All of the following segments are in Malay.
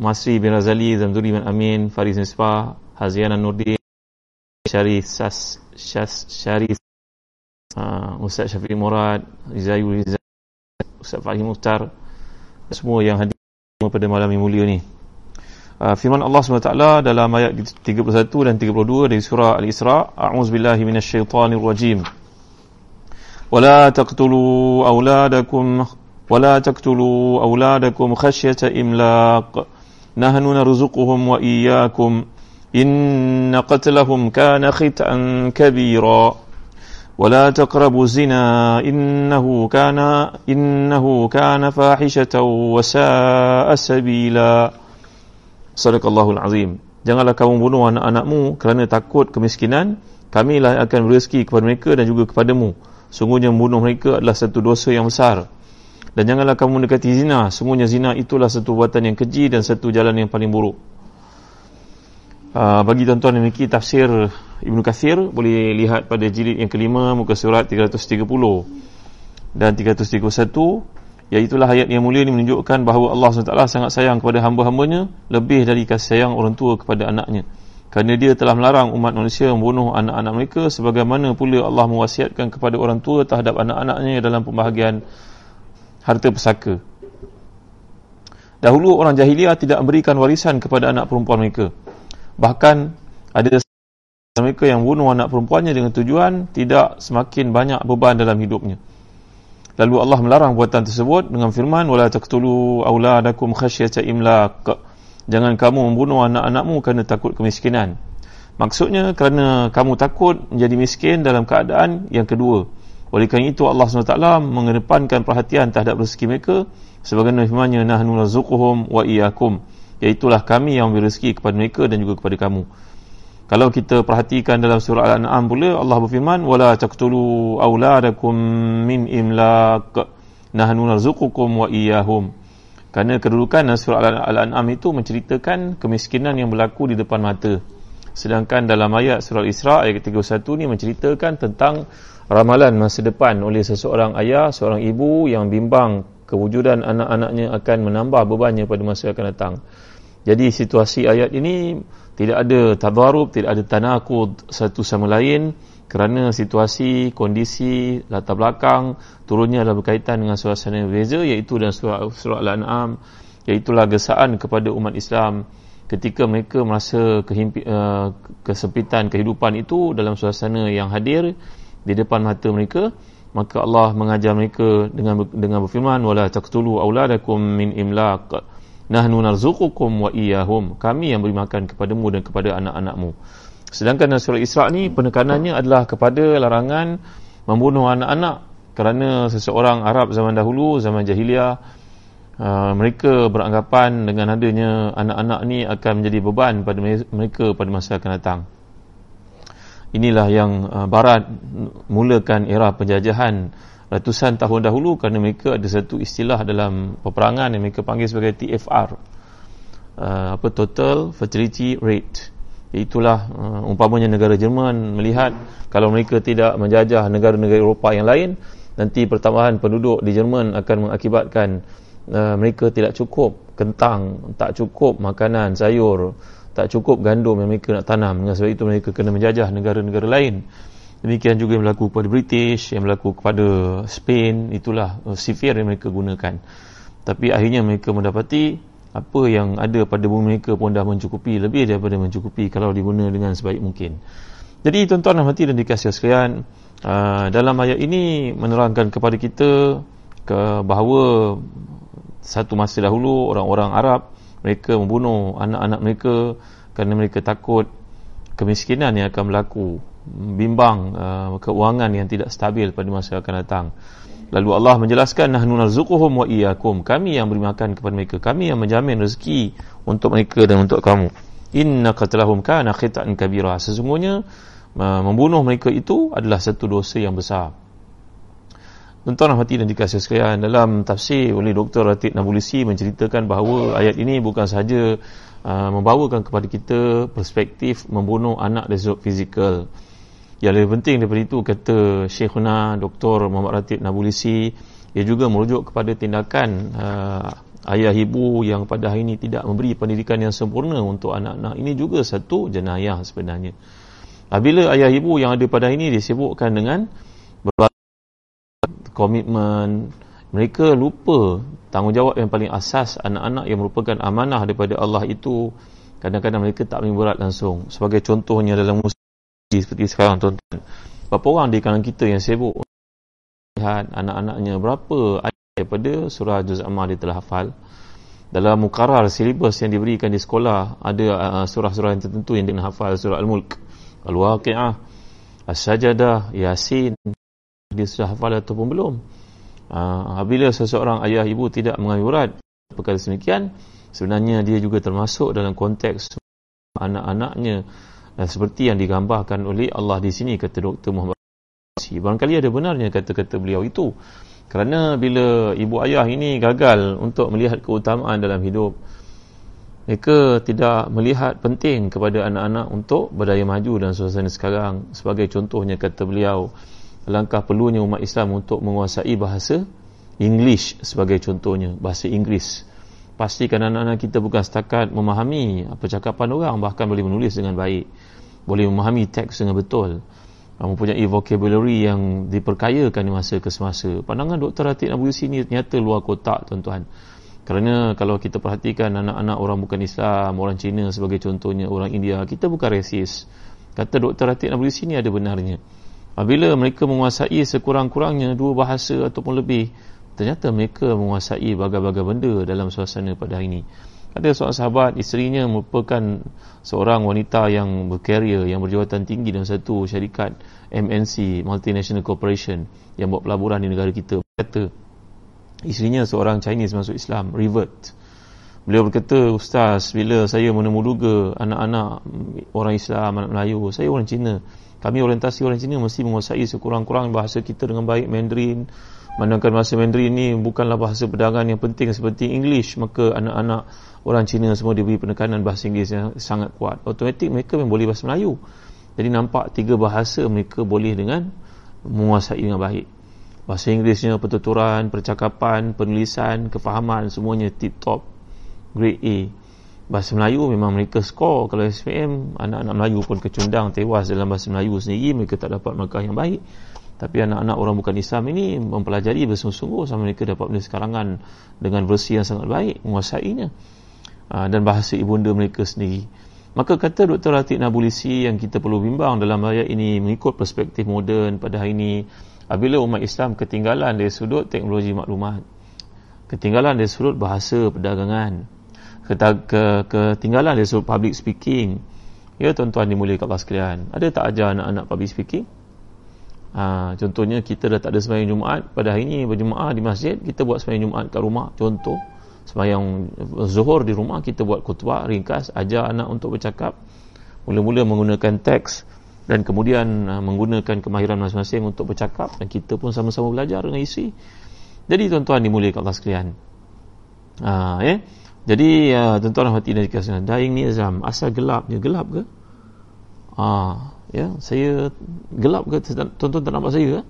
Masri bin Razali Zamzuri bin Amin Faris Nispa Haziana Nurdin Syarif Sas Syas Syarif uh, Ustaz Syafiq Murad Izayul Izay Ustaz Fahim Muhtar semua yang hadir pada malam yang mulia ni uh, firman Allah SWT dalam ayat 31 dan 32 dari surah Al-Isra A'udzubillahi minasyaitanirrajim ولا تقتلوا أولادكم ولا تقتلوا أولادكم خشية إملاق نحن نرزقهم وإياكم إن قتلهم كان خطأ كبيرا ولا تقربوا الزنا إنه كان إنه كان فاحشة وساء سبيلا صدق الله العظيم Janganlah kamu bunuh anak-anakmu kerana takut kemiskinan. Kamilah yang akan berezeki kepada mereka dan juga kepadamu. Sungguhnya membunuh mereka adalah satu dosa yang besar. Dan janganlah kamu mendekati zina. Sungguhnya zina itulah satu buatan yang keji dan satu jalan yang paling buruk. Uh, bagi tuan-tuan yang memiliki tafsir Ibn Kathir, boleh lihat pada jilid yang kelima, muka surat 330 dan 331, iaitulah ayat yang mulia ini menunjukkan bahawa Allah SWT sangat sayang kepada hamba-hambanya, lebih dari kasih sayang orang tua kepada anaknya. Kerana dia telah melarang umat manusia membunuh anak-anak mereka, sebagaimana pula Allah mewasiatkan kepada orang tua terhadap anak-anaknya dalam pembahagian harta pesaka. Dahulu orang jahiliah tidak memberikan warisan kepada anak perempuan mereka. Bahkan ada mereka yang bunuh anak perempuannya dengan tujuan tidak semakin banyak beban dalam hidupnya. Lalu Allah melarang buatan tersebut dengan firman wala taqtulu auladakum khasyata imlaq. Jangan kamu membunuh anak-anakmu kerana takut kemiskinan. Maksudnya kerana kamu takut menjadi miskin dalam keadaan yang kedua. Oleh kerana itu Allah SWT mengedepankan perhatian terhadap rezeki mereka sebagaimana firman-Nya nahnu narzuquhum wa iyyakum iaitulah kami yang memberi rezeki kepada mereka dan juga kepada kamu. Kalau kita perhatikan dalam surah Al-An'am pula Allah berfirman wala taqtulu auladakum min imlaq nahnu narzuqukum wa iyyahum. Kerana kedudukan surah Al-An'am itu menceritakan kemiskinan yang berlaku di depan mata. Sedangkan dalam ayat surah Al-Isra ayat 31 ni menceritakan tentang ramalan masa depan oleh seseorang ayah, seorang ibu yang bimbang kewujudan anak-anaknya akan menambah bebannya pada masa akan datang. Jadi situasi ayat ini tidak ada tabarub, tidak ada tanakud satu sama lain kerana situasi, kondisi, latar belakang turunnya adalah berkaitan dengan suasana yang berbeza iaitu dalam surah, surah Al-An'am iaitulah gesaan kepada umat Islam ketika mereka merasa kehimpi, uh, kesempitan kehidupan itu dalam suasana yang hadir di depan mata mereka maka Allah mengajar mereka dengan dengan berfirman wala taqtulu auladakum min imlaq. Nahnu narzuqukum wa iyyahum. Kami yang beri makan kepadamu dan kepada anak-anakmu. Sedangkan dalam surah Isra ni penekanannya adalah kepada larangan membunuh anak-anak kerana seseorang Arab zaman dahulu zaman jahiliah uh, mereka beranggapan dengan adanya anak-anak ni akan menjadi beban pada mereka pada masa akan datang inilah yang uh, barat mulakan era penjajahan ratusan tahun dahulu kerana mereka ada satu istilah dalam peperangan yang mereka panggil sebagai TFR uh, apa total fertility rate. Itulah uh, umpamanya negara Jerman melihat kalau mereka tidak menjajah negara-negara Eropah yang lain nanti pertambahan penduduk di Jerman akan mengakibatkan mereka tidak cukup kentang tak cukup makanan sayur tak cukup gandum yang mereka nak tanam dengan sebab itu mereka kena menjajah negara-negara lain Demikian juga yang berlaku kepada British, yang berlaku kepada Spain, itulah uh, sifir yang mereka gunakan. Tapi akhirnya mereka mendapati apa yang ada pada bumi mereka pun dah mencukupi, lebih daripada mencukupi kalau diguna dengan sebaik mungkin. Jadi tuan-tuan dan hati dan dikasih sekalian, uh, dalam ayat ini menerangkan kepada kita ke bahawa satu masa dahulu orang-orang Arab mereka membunuh anak-anak mereka kerana mereka takut kemiskinan yang akan berlaku bimbang uh, keuangan yang tidak stabil pada masa akan datang Lalu Allah menjelaskan nahnu narzuquhum wa iyyakum. Kami yang beri makan kepada mereka. Kami yang menjamin rezeki untuk mereka dan untuk kamu. Inna qatlahum kana khita'an kabira. Sesungguhnya membunuh mereka itu adalah satu dosa yang besar. Tuan-tuan hati dan dikasih sekalian dalam tafsir oleh Dr. Ratib Nabulisi menceritakan bahawa ayat ini bukan sahaja uh, membawakan kepada kita perspektif membunuh anak dari sudut fizikal yang lebih penting daripada itu kata Syekhuna Dr. Muhammad Ratib Nabulisi ia juga merujuk kepada tindakan uh, ayah ibu yang pada hari ini tidak memberi pendidikan yang sempurna untuk anak-anak ini juga satu jenayah sebenarnya bila ayah ibu yang ada pada hari ini disibukkan dengan komitmen mereka lupa tanggungjawab yang paling asas anak-anak yang merupakan amanah daripada Allah itu. Kadang-kadang mereka tak berat langsung. Sebagai contohnya dalam musim seperti sekarang tuan-tuan. Berapa orang di kalangan kita yang sibuk lihat anak-anaknya? Berapa ayat daripada surah Juz Ammar dia telah hafal? Dalam mukarar silibus yang diberikan di sekolah ada uh, surah-surah yang tertentu yang dia hafal surah Al-Mulk. Al-Waqi'ah As-Sajadah Yasin dia sudah hafal ataupun belum? Uh, apabila seseorang ayah ibu tidak mengambil berat perkara semikian sebenarnya dia juga termasuk dalam konteks anak-anaknya. Dan seperti yang digambarkan oleh Allah di sini kata Dr. Muhammad barangkali ada benarnya kata-kata beliau itu. Kerana bila ibu ayah ini gagal untuk melihat keutamaan dalam hidup mereka tidak melihat penting kepada anak-anak untuk berdaya maju dan suasana sekarang. Sebagai contohnya kata beliau langkah perlunya umat Islam untuk menguasai bahasa English sebagai contohnya bahasa Inggeris. Pastikan anak-anak kita bukan setakat memahami percakapan orang bahkan boleh menulis dengan baik. Boleh memahami teks dengan betul. Mempunyai vocabulary yang diperkayakan di masa ke semasa pandangan Dr. Atik Nabi Yusuf ini nyata luar kotak tuan-tuan. Kerana kalau kita perhatikan anak-anak orang bukan Islam orang Cina sebagai contohnya orang India kita bukan resis kata Dr. Atik Nabi Yusuf ini ada benarnya apabila mereka menguasai sekurang-kurangnya dua bahasa ataupun lebih ternyata mereka menguasai bagai-bagai benda dalam suasana pada hari ini. Ada seorang sahabat isterinya merupakan seorang wanita yang berkarier yang berjawatan tinggi dalam satu syarikat MNC multinational corporation yang buat pelaburan di negara kita. Kata isterinya seorang Chinese masuk Islam revert. Beliau berkata ustaz bila saya menemuduga anak-anak orang Islam anak Melayu saya orang Cina kami orientasi orang Cina mesti menguasai sekurang-kurang bahasa kita dengan baik Mandarin Manakala bahasa Mandarin ini bukanlah bahasa perdagangan yang penting seperti English, maka anak-anak orang Cina semua diberi penekanan bahasa Inggeris yang sangat kuat. Automatik mereka memang boleh bahasa Melayu. Jadi nampak tiga bahasa mereka boleh dengan menguasai dengan baik. Bahasa Inggerisnya, pertuturan, percakapan, penulisan, kefahaman, semuanya tip-top, grade A. Bahasa Melayu memang mereka skor. Kalau SPM, anak-anak Melayu pun kecundang, tewas dalam bahasa Melayu sendiri, mereka tak dapat markah yang baik. Tapi anak-anak orang bukan Islam ini mempelajari bersungguh-sungguh sampai mereka dapat menulis karangan dengan versi yang sangat baik, menguasainya. Uh, dan bahasa ibunda mereka sendiri. Maka kata Dr. Latif Nabulisi yang kita perlu bimbang dalam ayat ini mengikut perspektif moden pada hari ini apabila umat Islam ketinggalan dari sudut teknologi maklumat ketinggalan dari sudut bahasa perdagangan ketinggalan dari sudut public speaking. Ya tuan-tuan dimuliakan Allah sekalian. Ada tak ajar anak-anak public speaking? Ha, contohnya kita dah tak ada sembahyang Jumaat. Pada hari ini berjemaah di masjid kita buat sembahyang Jumaat kat rumah. Contoh sembahyang zuhur di rumah kita buat khutbah ringkas ajar anak untuk bercakap. Mula-mula menggunakan teks dan kemudian uh, menggunakan kemahiran masing-masing untuk bercakap. Dan kita pun sama-sama belajar dengan isi. Jadi tuan-tuan dimuliakan Allah sekalian. Ha, eh? Jadi uh, tuan-tuan hati dan dikasih daing ni azam asal gelap dia. Gelap ke? Ha, ya saya gelap ke? Tuan-tuan tak nampak saya ke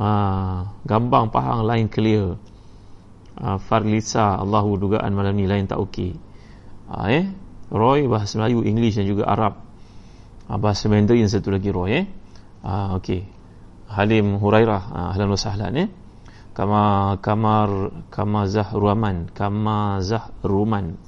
ah gambang pahang lain clear. Ah farlisa Allahu dugaan malam ni lain tak okey. Ah eh Roy bahasa Melayu English dan juga Arab. Ah, bahasa Mandarin satu lagi Roy eh ah okey. Halim Hurairah ah, ahlan wa sahlan eh kama kamar kama zahruman kama zahruman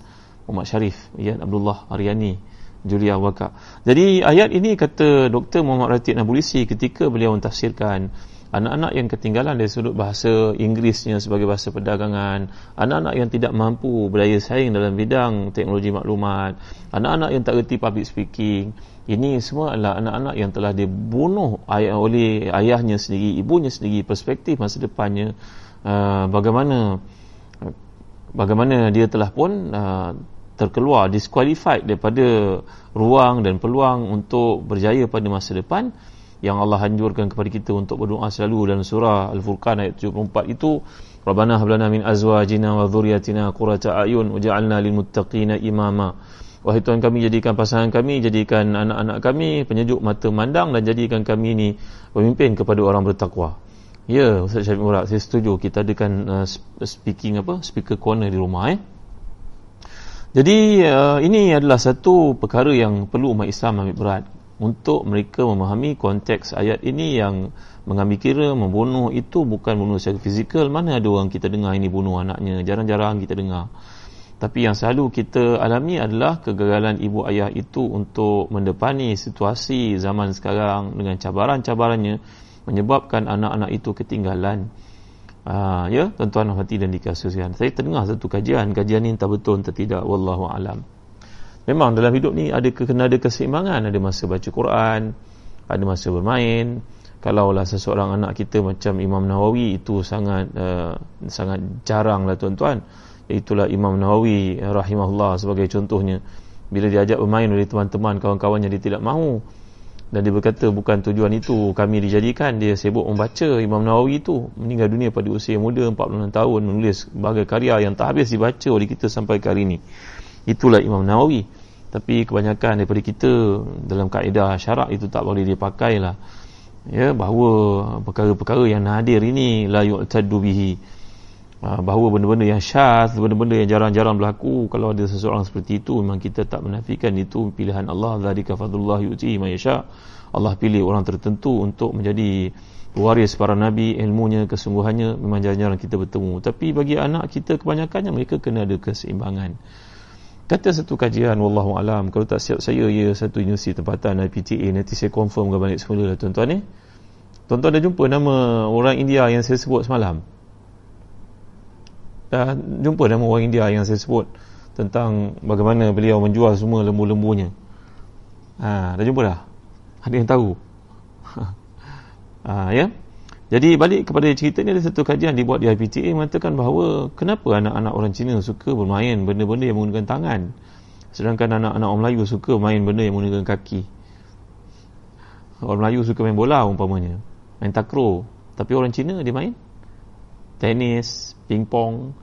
Muhammad Syarif ya Abdullah Aryani Julia Waka. Jadi ayat ini kata Dr. Muhammad Ratib Nabulisi ketika beliau mentafsirkan anak-anak yang ketinggalan dari sudut bahasa Inggerisnya sebagai bahasa perdagangan, anak-anak yang tidak mampu berdaya saing dalam bidang teknologi maklumat, anak-anak yang tak reti public speaking. Ini semua adalah anak-anak yang telah dibunuh ayah, oleh ayahnya sendiri, ibunya sendiri, perspektif masa depannya uh, bagaimana bagaimana dia telah pun uh, terkeluar disqualified daripada ruang dan peluang untuk berjaya pada masa depan. Yang Allah anjurkan kepada kita untuk berdoa selalu dalam surah Al-Furqan ayat 74 itu Rabbana hablana min azwajina wa dhurriyyatina qurrata a'yun waj'alna lil muttaqina imama Wahai Tuhan kami jadikan pasangan kami jadikan anak-anak kami penyejuk mata mandang dan jadikan kami ini pemimpin kepada orang bertakwa. Ya Ustaz Syafiq Murak saya setuju kita adakan uh, speaking apa speaker corner di rumah eh. Jadi uh, ini adalah satu perkara yang perlu umat Islam ambil berat untuk mereka memahami konteks ayat ini yang mengambil kira membunuh itu bukan bunuh secara fizikal mana ada orang kita dengar ini bunuh anaknya jarang-jarang kita dengar tapi yang selalu kita alami adalah kegagalan ibu ayah itu untuk mendepani situasi zaman sekarang dengan cabaran-cabarannya menyebabkan anak-anak itu ketinggalan. Ah, ya tuan-tuan hati dan dikasihkan saya terdengar satu kajian. Kajian ini entah betul entah tidak wallahu alam. Memang dalam hidup ni ada kena ada keseimbangan, ada masa baca Quran, ada masa bermain. Kalaulah seseorang anak kita macam Imam Nawawi itu sangat uh, sangat jaranglah tuan-tuan. Itulah Imam Nawawi rahimahullah sebagai contohnya. Bila diajak bermain oleh teman-teman kawan-kawannya dia tidak mahu. Dan dia berkata bukan tujuan itu kami dijadikan dia sibuk membaca Imam Nawawi itu meninggal dunia pada usia muda 46 tahun menulis berbagai karya yang tak habis dibaca oleh kita sampai ke hari ini itulah Imam Nawawi tapi kebanyakan daripada kita dalam kaedah syarak itu tak boleh dipakai lah ya bahawa perkara-perkara yang nadir ini la yu'taddu bihi bahawa benda-benda yang syaz benda-benda yang jarang-jarang berlaku kalau ada seseorang seperti itu memang kita tak menafikan itu pilihan Allah. Zalika fadlullah yu'ti ma yasha. Allah pilih orang tertentu untuk menjadi waris para nabi ilmunya kesungguhannya memang jarang-jarang kita bertemu. Tapi bagi anak kita kebanyakannya mereka kena ada keseimbangan. Kata satu kajian wallahu alam kalau tak siap saya ya satu universiti tempatan IPTA nanti saya confirm balik semula lah tuan-tuan ni. Tuan-tuan dah jumpa nama orang India yang saya sebut semalam? Dah jumpa nama orang India yang saya sebut tentang bagaimana beliau menjual semua lembu-lembunya. Ha, dah jumpa dah? Ada yang tahu? ha, ya? Jadi balik kepada cerita ni ada satu kajian dibuat di IPTA mengatakan bahawa kenapa anak-anak orang Cina suka bermain benda-benda yang menggunakan tangan sedangkan anak-anak orang Melayu suka main benda yang menggunakan kaki. Orang Melayu suka main bola umpamanya, main takraw, tapi orang Cina dia main tenis, pingpong,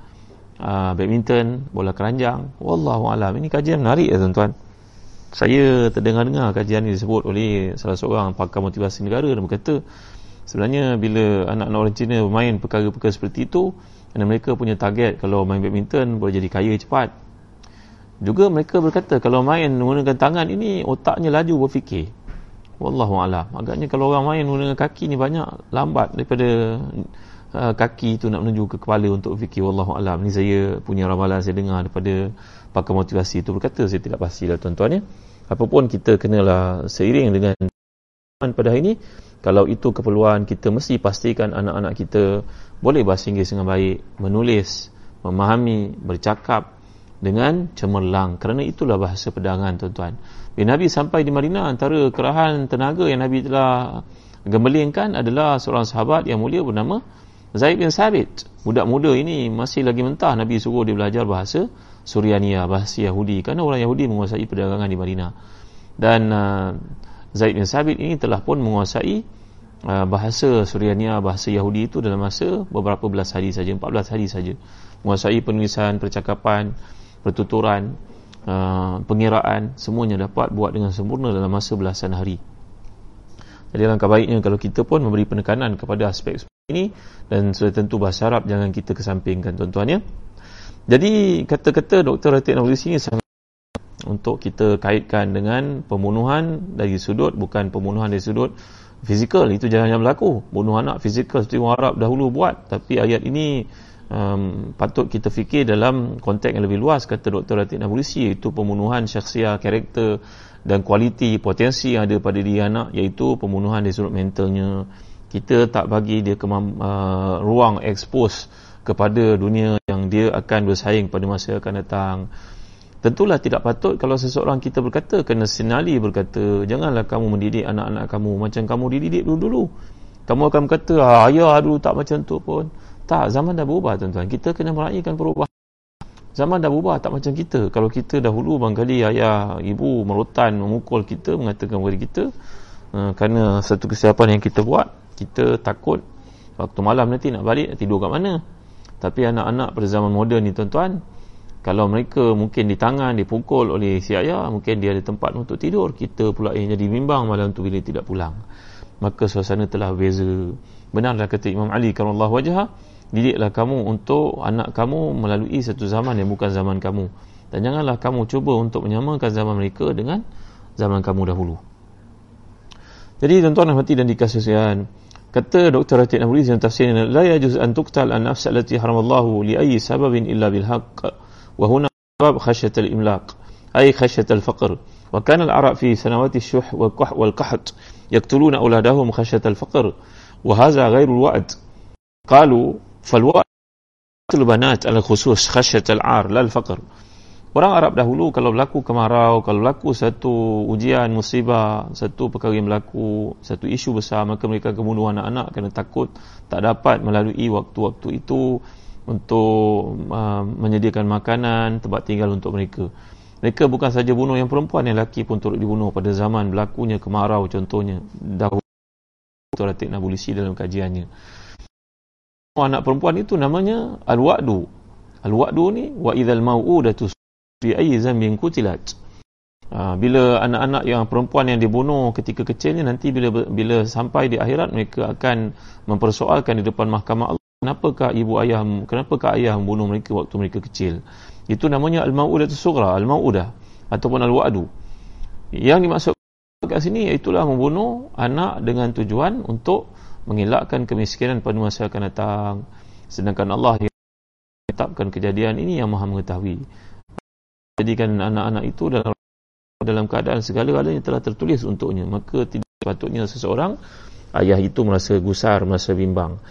uh, badminton, bola keranjang. Wallahu alam. Ini kajian menarik ya tuan-tuan. Saya terdengar-dengar kajian ini disebut oleh salah seorang pakar motivasi negara dan berkata sebenarnya bila anak-anak orang Cina bermain perkara-perkara seperti itu dan mereka punya target kalau main badminton boleh jadi kaya cepat juga mereka berkata kalau main menggunakan tangan ini otaknya laju berfikir wallahu alam agaknya kalau orang main menggunakan kaki ni banyak lambat daripada uh, kaki itu nak menuju ke kepala untuk fikir wallahu alam ni saya punya ramalan saya dengar daripada pakar motivasi itu berkata saya tidak pastilah tuan-tuan ya. Apapun kita kenalah seiring dengan pada hari ini kalau itu keperluan kita mesti pastikan anak-anak kita boleh bahasa Inggeris dengan baik menulis, memahami, bercakap dengan cemerlang. Kerana itulah bahasa pedangan tuan-tuan. Bila Nabi sampai di Madinah antara kerahan tenaga yang Nabi telah gembelingkan adalah seorang sahabat yang mulia bernama Zaid bin Sabit budak muda ini masih lagi mentah Nabi suruh dia belajar bahasa Suryania bahasa Yahudi kerana orang Yahudi menguasai perdagangan di Madinah dan uh, Zaid bin Sabit ini telah pun menguasai uh, bahasa Suryania, bahasa Yahudi itu dalam masa beberapa belas hari saja, 14 hari saja. Menguasai penulisan, percakapan, pertuturan, uh, pengiraan, semuanya dapat buat dengan sempurna dalam masa belasan hari. Jadi langkah baiknya kalau kita pun memberi penekanan kepada aspek ini dan sudah tentu bahasa Arab jangan kita kesampingkan tuan-tuan ya. Jadi kata-kata Dr. Ratik Nabulisi ini sangat untuk kita kaitkan dengan pembunuhan dari sudut bukan pembunuhan dari sudut fizikal itu jangan yang berlaku bunuh anak fizikal seperti orang Arab dahulu buat tapi ayat ini um, patut kita fikir dalam konteks yang lebih luas kata Dr. Latif Nabulisi itu pembunuhan syakhsia karakter dan kualiti potensi yang ada pada diri anak iaitu pembunuhan dari sudut mentalnya kita tak bagi dia kemam, uh, ruang expose kepada dunia yang dia akan bersaing pada masa akan datang. Tentulah tidak patut kalau seseorang kita berkata kena senali berkata janganlah kamu mendidik anak-anak kamu macam kamu dididik dulu-dulu. Kamu akan berkata ah, ayah dulu tak macam tu pun. Tak zaman dah berubah tuan-tuan. Kita kena meraihkan perubahan. Zaman dah berubah tak macam kita. Kalau kita dahulu barangkali ayah ibu merotan memukul kita mengatakan kepada kita uh, kerana satu kesiapan yang kita buat kita takut waktu malam nanti nak balik tidur kat mana? Tapi anak-anak pada zaman moden ni tuan-tuan kalau mereka mungkin di tangan dipukul oleh si ayah mungkin dia ada tempat untuk tidur. Kita pula yang jadi bimbang malam tu bila tidak pulang. Maka suasana telah berbeza benarlah kata Imam Ali kalau Allah wajah didiklah kamu untuk anak kamu melalui satu zaman yang bukan zaman kamu. Dan janganlah kamu cuba untuk menyamakan zaman mereka dengan zaman kamu dahulu. Jadi tuan-tuan hati dan dikasihkan kata Dr. Ratid Nabuli dalam tafsirnya la yajuz an tuqtal an nafs allati haramallahu li ayyi sababin illa bil haqq باب خشية الإملاق أي خشية الفقر وكان العرب في سنوات والقحط يقتلون أولادهم خشية الفقر وهذا غير قالوا فالوعد البنات على العار لا الفقر Orang Arab dahulu kalau berlaku kemarau, kalau berlaku satu ujian, musibah, satu perkara yang berlaku, satu isu besar, maka mereka akan bunuh anak-anak kerana takut tak dapat melalui waktu-waktu itu untuk uh, menyediakan makanan, tempat tinggal untuk mereka. Mereka bukan saja bunuh yang perempuan, yang lelaki pun turut dibunuh pada zaman berlakunya kemarau contohnya. Dahulu Tuan Ratik Nabulisi dalam kajiannya. Anak perempuan itu namanya Al-Wa'du. Al-Wa'du ni wa idzal mau'udatu fi ayyi zambin kutilat. Ha, bila anak-anak yang perempuan yang dibunuh ketika kecilnya nanti bila bila sampai di akhirat mereka akan mempersoalkan di depan mahkamah Allah kenapakah ibu ayah kenapakah ayah membunuh mereka waktu mereka kecil. Itu namanya al-mau'udah sughra al-mau'udah ataupun al-wa'du. Yang dimaksud kat sini itulah membunuh anak dengan tujuan untuk mengelakkan kemiskinan pada masa akan datang. Sedangkan Allah yang menetapkan kejadian ini yang maha mengetahui jadikan anak-anak itu dalam dalam keadaan segala-galanya telah tertulis untuknya. Maka tidak patutnya seseorang ayah itu merasa gusar merasa bimbang.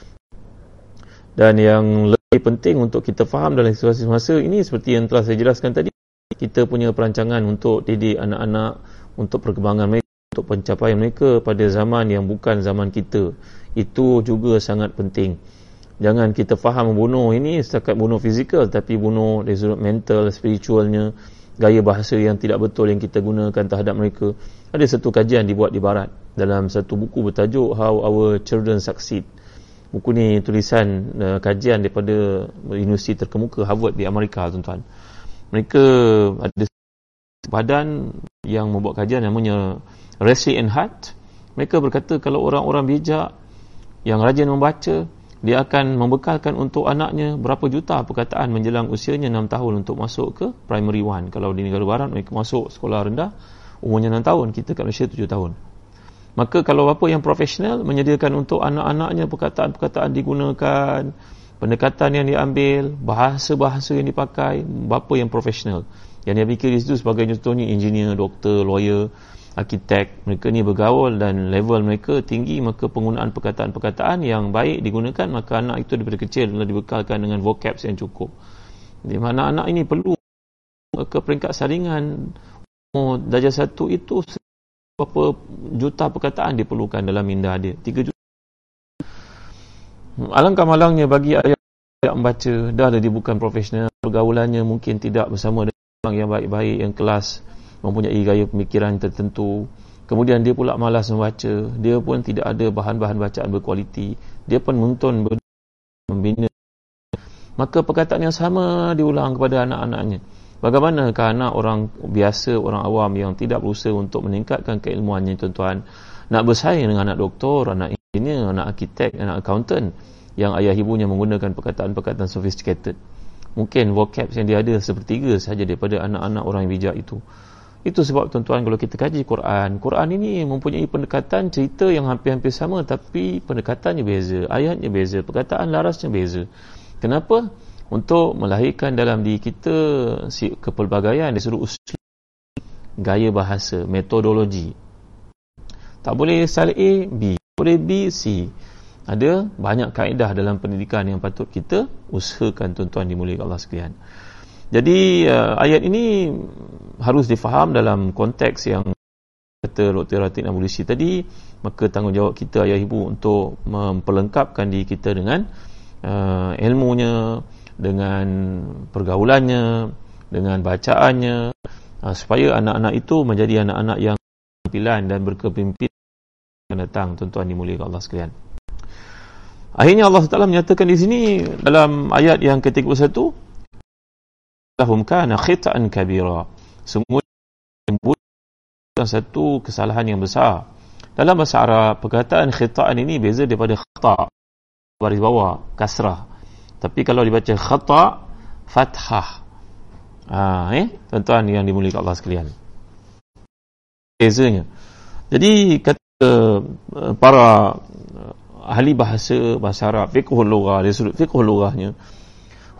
Dan yang lebih penting untuk kita faham dalam situasi semasa ini seperti yang telah saya jelaskan tadi kita punya perancangan untuk didik anak-anak untuk perkembangan mereka untuk pencapaian mereka pada zaman yang bukan zaman kita. Itu juga sangat penting jangan kita faham membunuh ini setakat bunuh fizikal tapi bunuh dari sudut mental spiritualnya gaya bahasa yang tidak betul yang kita gunakan terhadap mereka. Ada satu kajian dibuat di barat dalam satu buku bertajuk How Our Children Succeed. Buku ni tulisan uh, kajian daripada universiti terkemuka Harvard di Amerika tuan-tuan. Mereka ada badan yang membuat kajian namanya Resi and Heart mereka berkata kalau orang-orang bijak yang rajin membaca dia akan membekalkan untuk anaknya berapa juta perkataan menjelang usianya 6 tahun untuk masuk ke primary one kalau di negara barat mereka masuk sekolah rendah umurnya 6 tahun kita kat Malaysia 7 tahun Maka kalau bapa yang profesional menyediakan untuk anak-anaknya perkataan-perkataan digunakan, pendekatan yang diambil, bahasa-bahasa yang dipakai, bapa yang profesional. Yang dia fikir di situ sebagai contohnya engineer, doktor, lawyer, arkitek, mereka ni bergaul dan level mereka tinggi, maka penggunaan perkataan-perkataan yang baik digunakan, maka anak itu daripada kecil adalah dibekalkan dengan vocabs yang cukup. Di mana anak ini perlu ke peringkat saringan. Oh, darjah satu itu berapa juta perkataan diperlukan dalam minda dia? 3 juta. Alangkah malangnya bagi ayah yang membaca dah dia bukan profesional pergaulannya mungkin tidak bersama dengan orang yang baik-baik yang kelas mempunyai gaya pemikiran tertentu. Kemudian dia pula malas membaca. Dia pun tidak ada bahan-bahan bacaan berkualiti. Dia pun menonton membina. Maka perkataan yang sama diulang kepada anak-anaknya. Bagaimanakah anak orang biasa, orang awam yang tidak berusaha untuk meningkatkan keilmuannya tuan-tuan? Nak bersaing dengan anak doktor, anak engineer, anak arkitek, anak accountant yang ayah ibunya menggunakan perkataan-perkataan sophisticated. Mungkin vocabs yang dia ada sepertiga sahaja daripada anak-anak orang bijak itu. Itu sebab tuan-tuan kalau kita kaji Quran, Quran ini mempunyai pendekatan cerita yang hampir-hampir sama tapi pendekatannya beza, ayatnya beza, perkataan larasnya beza. Kenapa? untuk melahirkan dalam diri kita si kepelbagaian dari sudut usul gaya bahasa metodologi tak boleh style A B boleh B, C. Ada banyak kaedah dalam pendidikan yang patut kita usahakan tuan-tuan dimuliakan Allah sekalian. Jadi uh, ayat ini harus difaham dalam konteks yang kata Dr. Ratik Nabulisi tadi maka tanggungjawab kita ayah ibu untuk memperlengkapkan diri kita dengan uh, ilmunya dengan pergaulannya dengan bacaannya uh, supaya anak-anak itu menjadi anak-anak yang pilihan dan berkepimpinan akan datang tuan-tuan dimuliakan Allah sekalian akhirnya Allah Taala menyatakan di sini dalam ayat yang ke-31 lahum kana khita'an kabira semua satu kesalahan yang besar. Dalam bahasa Arab perkataan khita'an ini beza daripada khata' baris bawah kasrah. Tapi kalau dibaca khata' fathah. Ha, eh? Tuan-tuan yang dimuliakan Allah sekalian. Bezanya. Jadi kata uh, para ahli bahasa bahasa Arab fiqhul lughah dari sudut fiqhul lughahnya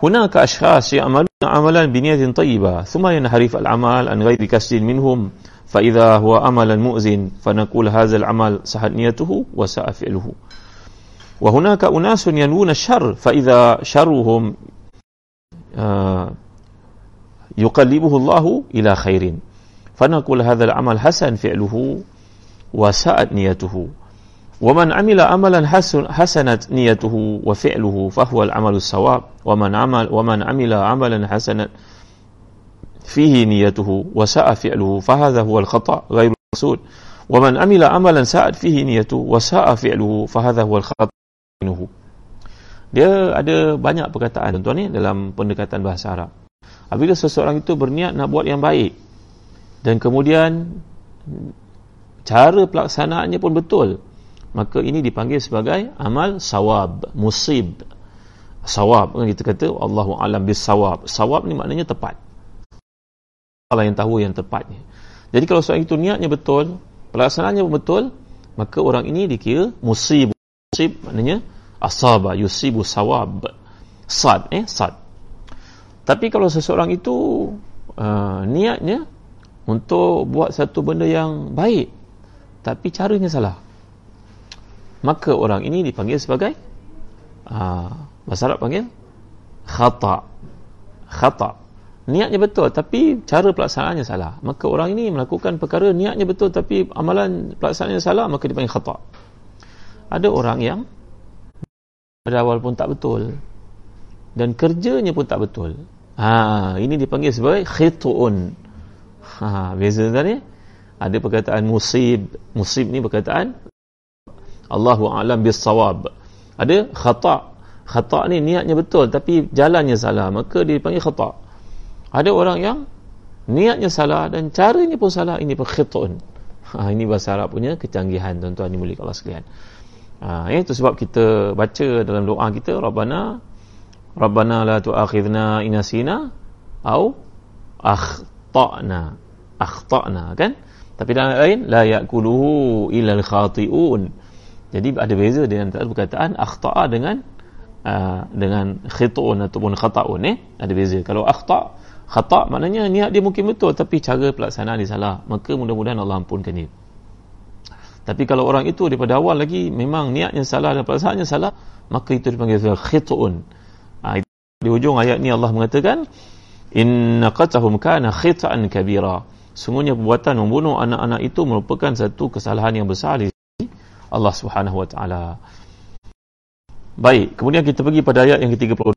هناك أشخاص يعملون عملا بنية طيبة ثم ينحرف العمل عن غير كسر منهم. فإذا هو عملا مؤذن فنقول هذا العمل صحت نيته وساء فعله. وهناك أناس ينوون الشر فإذا شرهم يقلبه الله إلى خير. فنقول هذا العمل حسن فعله وساءت نيته. ومن عمل عملا حسن حسنت نيته وفعله فهو العمل الصواب ومن عمل ومن عمل عملا حسنا فيه نيته وساء فعله فهذا هو الخطأ غير المقصود ومن عمل عملا ساءت فيه نيته وساء فعله فهذا هو الخطأ منه dia ada banyak perkataan tuan-tuan ni dalam pendekatan bahasa Arab apabila seseorang itu berniat nak buat yang baik dan kemudian cara pelaksanaannya pun betul maka ini dipanggil sebagai amal sawab musib. Sawab. Kan kita kata Allahu alam bis sawab sawab ni maknanya tepat. Allah yang tahu yang tepatnya jadi kalau seorang itu niatnya betul pelaksanaannya betul maka orang ini dikira musib. Musib maknanya asaba yusibu sawab. Sad eh sad. Tapi kalau seseorang itu uh, niatnya untuk buat satu benda yang baik tapi caranya salah maka orang ini dipanggil sebagai uh, bahasa Arab panggil khata. Khata. Niatnya betul tapi cara pelaksanaannya salah. Maka orang ini melakukan perkara niatnya betul tapi amalan pelaksanaannya salah maka dipanggil khata. Ada orang yang pada awal pun tak betul dan kerjanya pun tak betul. Ha, ini dipanggil sebagai khitu'un. Ha, beza tadi? Ada perkataan musib. Musib ni perkataan Allahu a'lam bis-shawab. Ada khata. Khata ni niatnya betul tapi jalannya salah, maka dia dipanggil khata. Ada orang yang niatnya salah dan caranya pun salah, ini pun khitun. Ha, ini bahasa Arab punya kecanggihan tuan-tuan dimulik Allah sekalian. Ha, itu sebab kita baca dalam doa kita Rabbana Rabbana la tu'akhidna inasina au akhtana akhtana kan tapi dalam lain la ya'kuluhu illa al-khati'un jadi ada beza di antara perkataan akhta'a dengan uh, dengan khitun ataupun khata'un eh? Ada beza. Kalau akhta' khata' maknanya niat dia mungkin betul tapi cara pelaksanaan dia salah. Maka mudah-mudahan Allah ampunkan dia. Tapi kalau orang itu daripada awal lagi memang niatnya salah dan pelaksanaannya salah maka itu dipanggil khitun. Uh, di hujung ayat ni Allah mengatakan inna qatahum kana khita'an kabira. Sungguhnya perbuatan membunuh anak-anak itu merupakan satu kesalahan yang besar Allah Subhanahu wa taala. Baik, kemudian kita pergi pada ayat yang ke-30.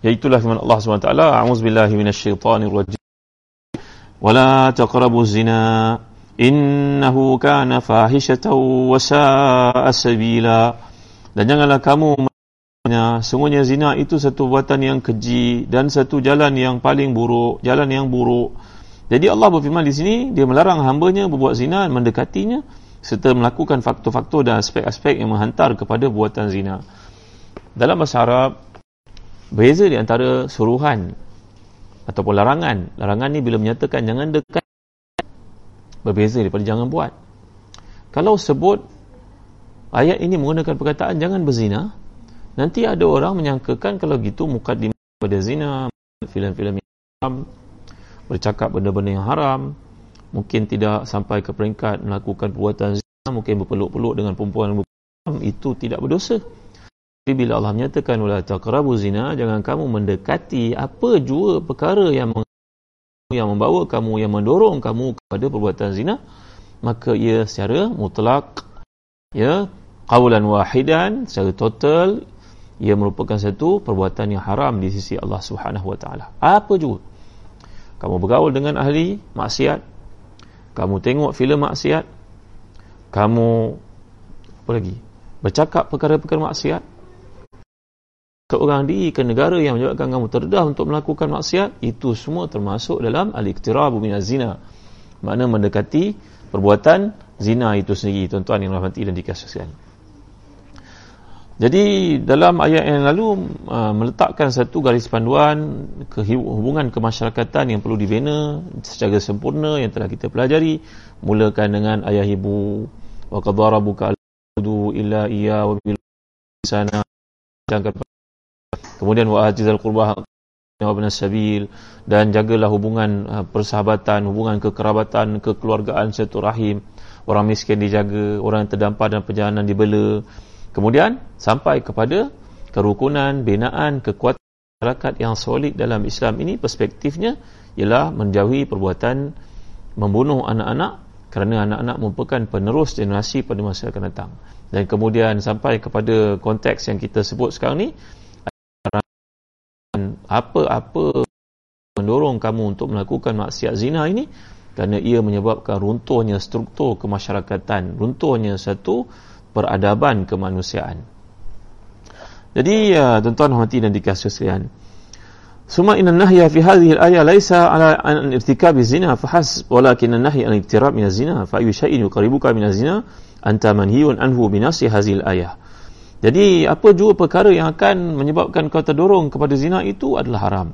Iaitu firman Allah Subhanahu wa taala, "A'udzubillahi minasyaitonir rajim. Wala taqrabu zina, innahu kana fahishatan wa sa'a sabila." Dan janganlah kamu menyia, sungguhnya zina itu satu perbuatan yang keji dan satu jalan yang paling buruk, jalan yang buruk. Jadi Allah berfirman di sini, dia melarang hamba-Nya berbuat zina mendekatinya serta melakukan faktor-faktor dan aspek-aspek yang menghantar kepada buatan zina. Dalam bahasa Arab, beza di antara suruhan ataupun larangan. Larangan ni bila menyatakan jangan dekat, berbeza daripada jangan buat. Kalau sebut ayat ini menggunakan perkataan jangan berzina, nanti ada orang menyangkakan kalau gitu mukaddim pada zina, filem-filem yang haram, bercakap benda-benda yang haram, mungkin tidak sampai ke peringkat melakukan perbuatan mungkin berpeluk-peluk dengan perempuan itu tidak berdosa. Tapi bila Allah menyatakan wala taqrabu zina jangan kamu mendekati apa jua perkara yang yang membawa kamu yang mendorong kamu kepada perbuatan zina maka ia secara mutlak ya qawlan wahidan secara total ia merupakan satu perbuatan yang haram di sisi Allah Subhanahu wa taala. Apa jua? Kamu bergaul dengan ahli maksiat kamu tengok filem maksiat. Kamu apa lagi? Bercakap perkara-perkara maksiat. Seorang diri ke negara yang menyebabkan kamu terdedah untuk melakukan maksiat itu semua termasuk dalam al-iqtirabu min zina. Makna mendekati perbuatan zina itu sendiri tuan-tuan yang rahmati dan dikasihi jadi dalam ayat yang lalu uh, meletakkan satu garis panduan ke hubungan kemasyarakatan yang perlu dibina secara sempurna yang telah kita pelajari mulakan dengan ayah ibu. Wa qadarabuka al-du illa iya wa bil sana kemudian wa atizal qurbah wa sabil. Dan jagalah hubungan uh, persahabatan hubungan kekerabatan kekeluargaan satu rahim. Orang miskin dijaga orang yang terdampar dalam perjalanan dibela kemudian sampai kepada kerukunan binaan kekuatan masyarakat yang solid dalam Islam ini perspektifnya ialah menjauhi perbuatan membunuh anak-anak kerana anak-anak merupakan penerus generasi pada masa akan datang. Dan kemudian sampai kepada konteks yang kita sebut sekarang ni apa-apa mendorong kamu untuk melakukan maksiat zina ini kerana ia menyebabkan runtuhnya struktur kemasyarakatan runtuhnya satu peradaban kemanusiaan jadi ya tuan-tuan hormati dan dikasih sekalian Suma inna nahya fi hadhihi al-aya laysa ala an irtikab az-zina fahas walakin an-nahy an iktirab min az-zina fa ayu shay'in yuqribuka min az-zina anta manhiyun anhu bi nasi hadhihi al-ayah jadi apa jua perkara yang akan menyebabkan kau terdorong kepada zina itu adalah haram.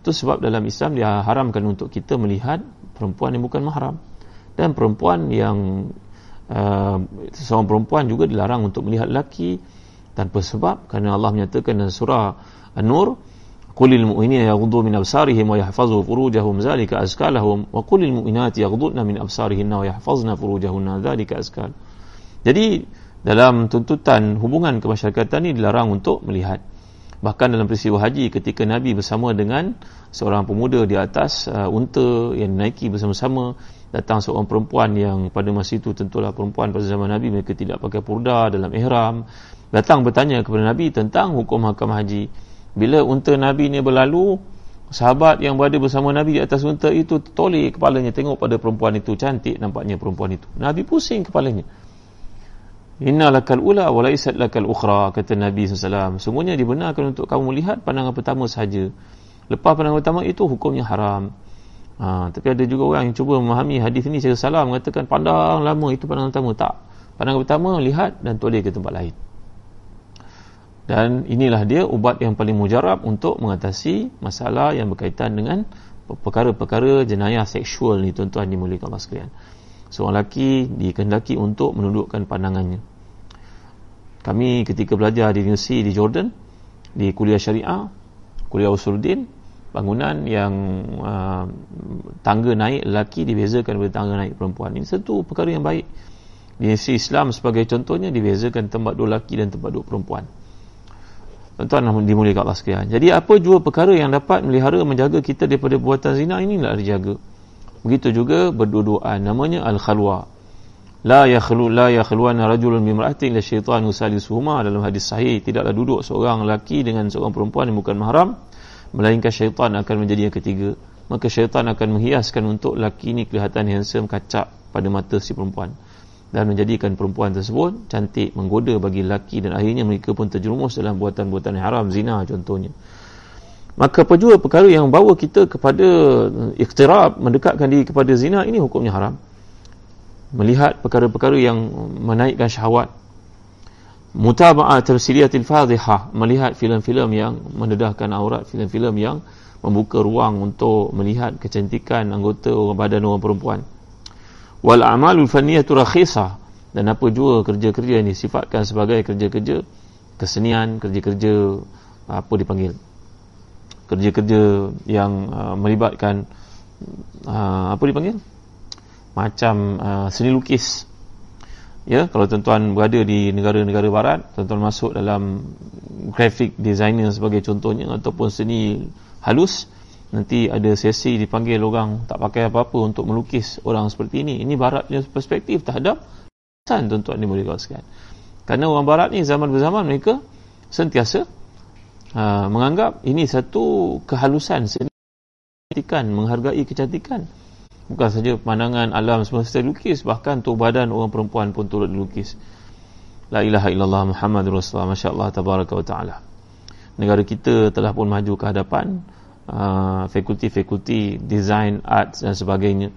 Itu sebab dalam Islam dia haramkan untuk kita melihat perempuan yang bukan mahram. Dan perempuan yang uh, seorang perempuan juga dilarang untuk melihat lelaki tanpa sebab kerana Allah menyatakan dalam surah An-Nur Qulil mu'minina yaghuddu min absarihim wa yahfazu furujahum zalika azka lahum wa qulil mu'minati yaghuddna min absarihinna wa yahfazna furujahunna zalika azka. Jadi dalam tuntutan hubungan kemasyarakatan ini dilarang untuk melihat bahkan dalam peristiwa haji ketika Nabi bersama dengan seorang pemuda di atas uh, unta yang naiki bersama-sama datang seorang perempuan yang pada masa itu tentulah perempuan pada zaman Nabi mereka tidak pakai purda dalam ihram. Datang bertanya kepada Nabi tentang hukum hakam haji. Bila unta Nabi ni berlalu sahabat yang berada bersama Nabi di atas unta itu tertoleh kepalanya. Tengok pada perempuan itu cantik nampaknya perempuan itu. Nabi pusing kepalanya. Inna lakal ula wa laisat lakal ukhra kata Nabi SAW semuanya dibenarkan untuk kamu melihat pandangan pertama sahaja. Lepas pandangan pertama itu hukumnya haram ha, tapi ada juga orang yang cuba memahami hadis ini. Secara salah mengatakan pandang lama itu pandangan pertama. Tak. Pandangan pertama lihat dan toleh ke tempat lain. Dan inilah dia ubat yang paling mujarab untuk mengatasi masalah yang berkaitan dengan perkara-perkara jenayah seksual ni tuan-tuan dimuliakan Allah sekalian. Seorang lelaki dikehendaki untuk menundukkan pandangannya. Kami ketika belajar di universiti di Jordan di kuliah syariah kuliah usuluddin bangunan yang uh, tangga naik lelaki dibezakan dengan tangga naik perempuan. Ini satu perkara yang baik. Di universiti Islam sebagai contohnya dibezakan tempat dua lelaki dan tempat dua perempuan. Tuan-tuan dimuliakan Allah sekalian. Jadi apa jua perkara yang dapat melihara menjaga kita daripada buatan zina ini inilah dijaga begitu juga berduaan namanya al-khalwa. La yakhlu la yakhluwana rajulun bi imra'atin la syaitan yusalisuhuma dalam hadis sahih tidaklah duduk seorang lelaki dengan seorang perempuan yang bukan mahram melainkan syaitan akan menjadi yang ketiga. Maka syaitan akan menghiaskan untuk lelaki ini kelihatan handsome kacak pada mata si perempuan. Dan menjadikan perempuan tersebut cantik menggoda bagi lelaki. Dan akhirnya mereka pun terjerumus dalam buatan-buatan haram zina contohnya. Maka apa jua perkara yang bawa kita kepada ikhtirab mendekatkan diri kepada zina ini hukumnya haram. Melihat perkara-perkara yang menaikkan syahwat mutaba'ah tersiliatil fadhihah melihat filem-filem yang mendedahkan aurat filem-filem yang membuka ruang untuk melihat kecantikan anggota orang badan orang perempuan. Wal a'malul fanniyatu rakhisah dan apa jua kerja-kerja ini sifatkan sebagai kerja-kerja kesenian kerja-kerja apa dipanggil kerja-kerja yang uh, melibatkan uh, apa dipanggil? Macam uh, seni lukis ya kalau tuan-tuan berada di negara-negara barat tuan-tuan masuk dalam graphic designer sebagai contohnya ataupun seni halus nanti ada sesi dipanggil orang tak pakai apa-apa untuk melukis orang seperti ini. Ini baratnya perspektif terhadap san tuan-tuan ni boleh kawaskan kerana orang barat ni zaman berzaman mereka sentiasa uh, menganggap ini satu kehalusan seni menghargai kecantikan bukan saja pemandangan alam semesta dilukis bahkan tu badan orang perempuan pun turut dilukis. La ilaha illallah muhammad rasulullah masyaallah tabaraka wa taala. Negara kita telah pun maju ke hadapan uh, fakulti-fakulti design art dan sebagainya.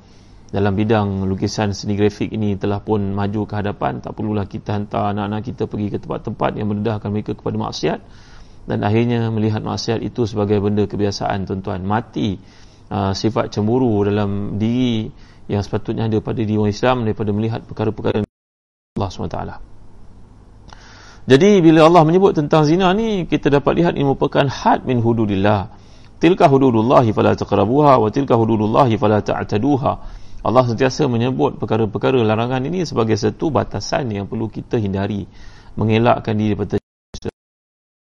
Dalam bidang lukisan seni grafik ini telah pun maju ke hadapan. Tak perlulah kita hantar anak-anak kita pergi ke tempat-tempat yang mendedahkan mereka kepada maksiat. Dan akhirnya melihat maksiat itu sebagai benda kebiasaan tuan-tuan. Mati uh, sifat cemburu dalam diri yang sepatutnya ada pada diri orang Islam daripada melihat perkara-perkara Allah SWT. Jadi bila Allah menyebut tentang zina ni kita dapat lihat ini merupakan had min hududillah. Tilka hududullah fala taqrabuha wa tilka hududullah fala ta'taduha. Allah sentiasa menyebut perkara-perkara larangan ini sebagai satu batasan yang perlu kita hindari. Mengelakkan diri daripada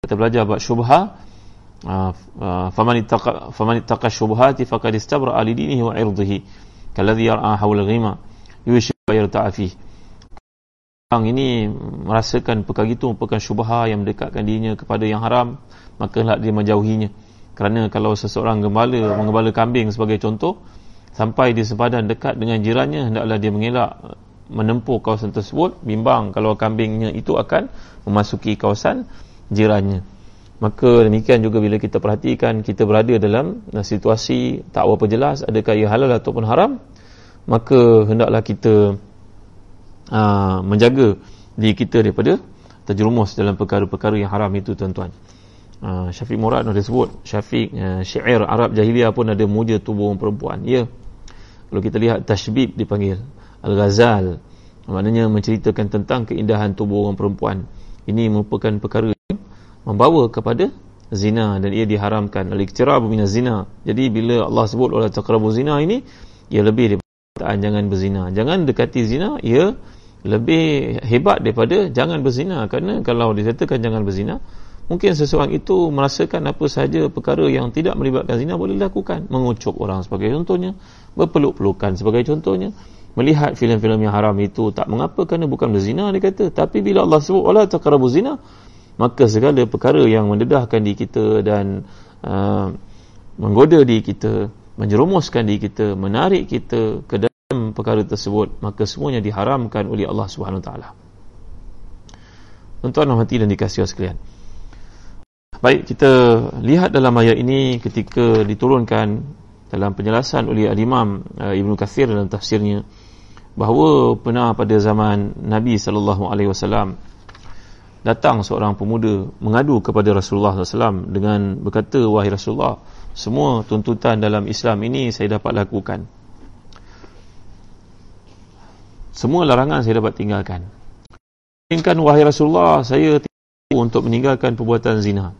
kita belajar bab syubha faman ittaqa syubhati faqad istabra li dinihi wa 'irdihi kalladhi yar'a hawla ghima yushib yarta'a fi orang ini merasakan perkara itu merupakan syubha yang mendekatkan dirinya kepada yang haram maka hendak dia menjauhinya. Kerana kalau seseorang gembala menggembala kambing sebagai contoh sampai di sempadan dekat dengan jirannya hendaklah dia mengelak menempuh kawasan tersebut bimbang kalau kambingnya itu akan memasuki kawasan jirannya maka demikian juga bila kita perhatikan kita berada dalam situasi tak apa jelas adakah ia halal ataupun haram maka hendaklah kita uh, menjaga diri kita daripada terjerumus dalam perkara-perkara yang haram itu tuan-tuan. Uh, Syafiq Murad ada sebut Syafiq uh, syair Arab Jahiliyah pun ada muja tubuh perempuan. Ya. Kalau kita lihat Tashbib dipanggil Al-Ghazal maknanya menceritakan tentang keindahan tubuh orang perempuan. Ini merupakan perkara membawa kepada zina dan ia diharamkan. Al-iqtirab min zina. Jadi bila Allah sebut wala taqrabu zina ini ia lebih daripada jangan berzina. Jangan dekati zina ia lebih hebat daripada jangan berzina. Kerana kalau disertakan jangan berzina mungkin seseorang itu merasakan apa sahaja perkara yang tidak melibatkan zina boleh dilakukan mengucup orang sebagai contohnya berpeluk-pelukan sebagai contohnya melihat filem-filem yang haram itu. Tak mengapa kerana bukan berzina dia kata. Tapi bila Allah sebut wala taqrabu zina maka segala perkara yang mendedahkan di kita dan uh, menggoda di kita menjerumuskan di kita menarik kita ke dalam perkara tersebut maka semuanya diharamkan oleh Allah Subhanahu taala. Tuan-tuan hati dan dikasihi sekalian. Baik kita lihat dalam ayat ini ketika diturunkan dalam penjelasan oleh al-Imam uh, Ibnu dalam tafsirnya bahawa pernah pada zaman Nabi sallallahu alaihi wasallam datang seorang pemuda mengadu kepada Rasulullah SAW dengan berkata wahai Rasulullah semua tuntutan dalam Islam ini saya dapat lakukan. Semua larangan saya dapat tinggalkan. Inginkan wahai Rasulullah saya tidak untuk meninggalkan perbuatan zina.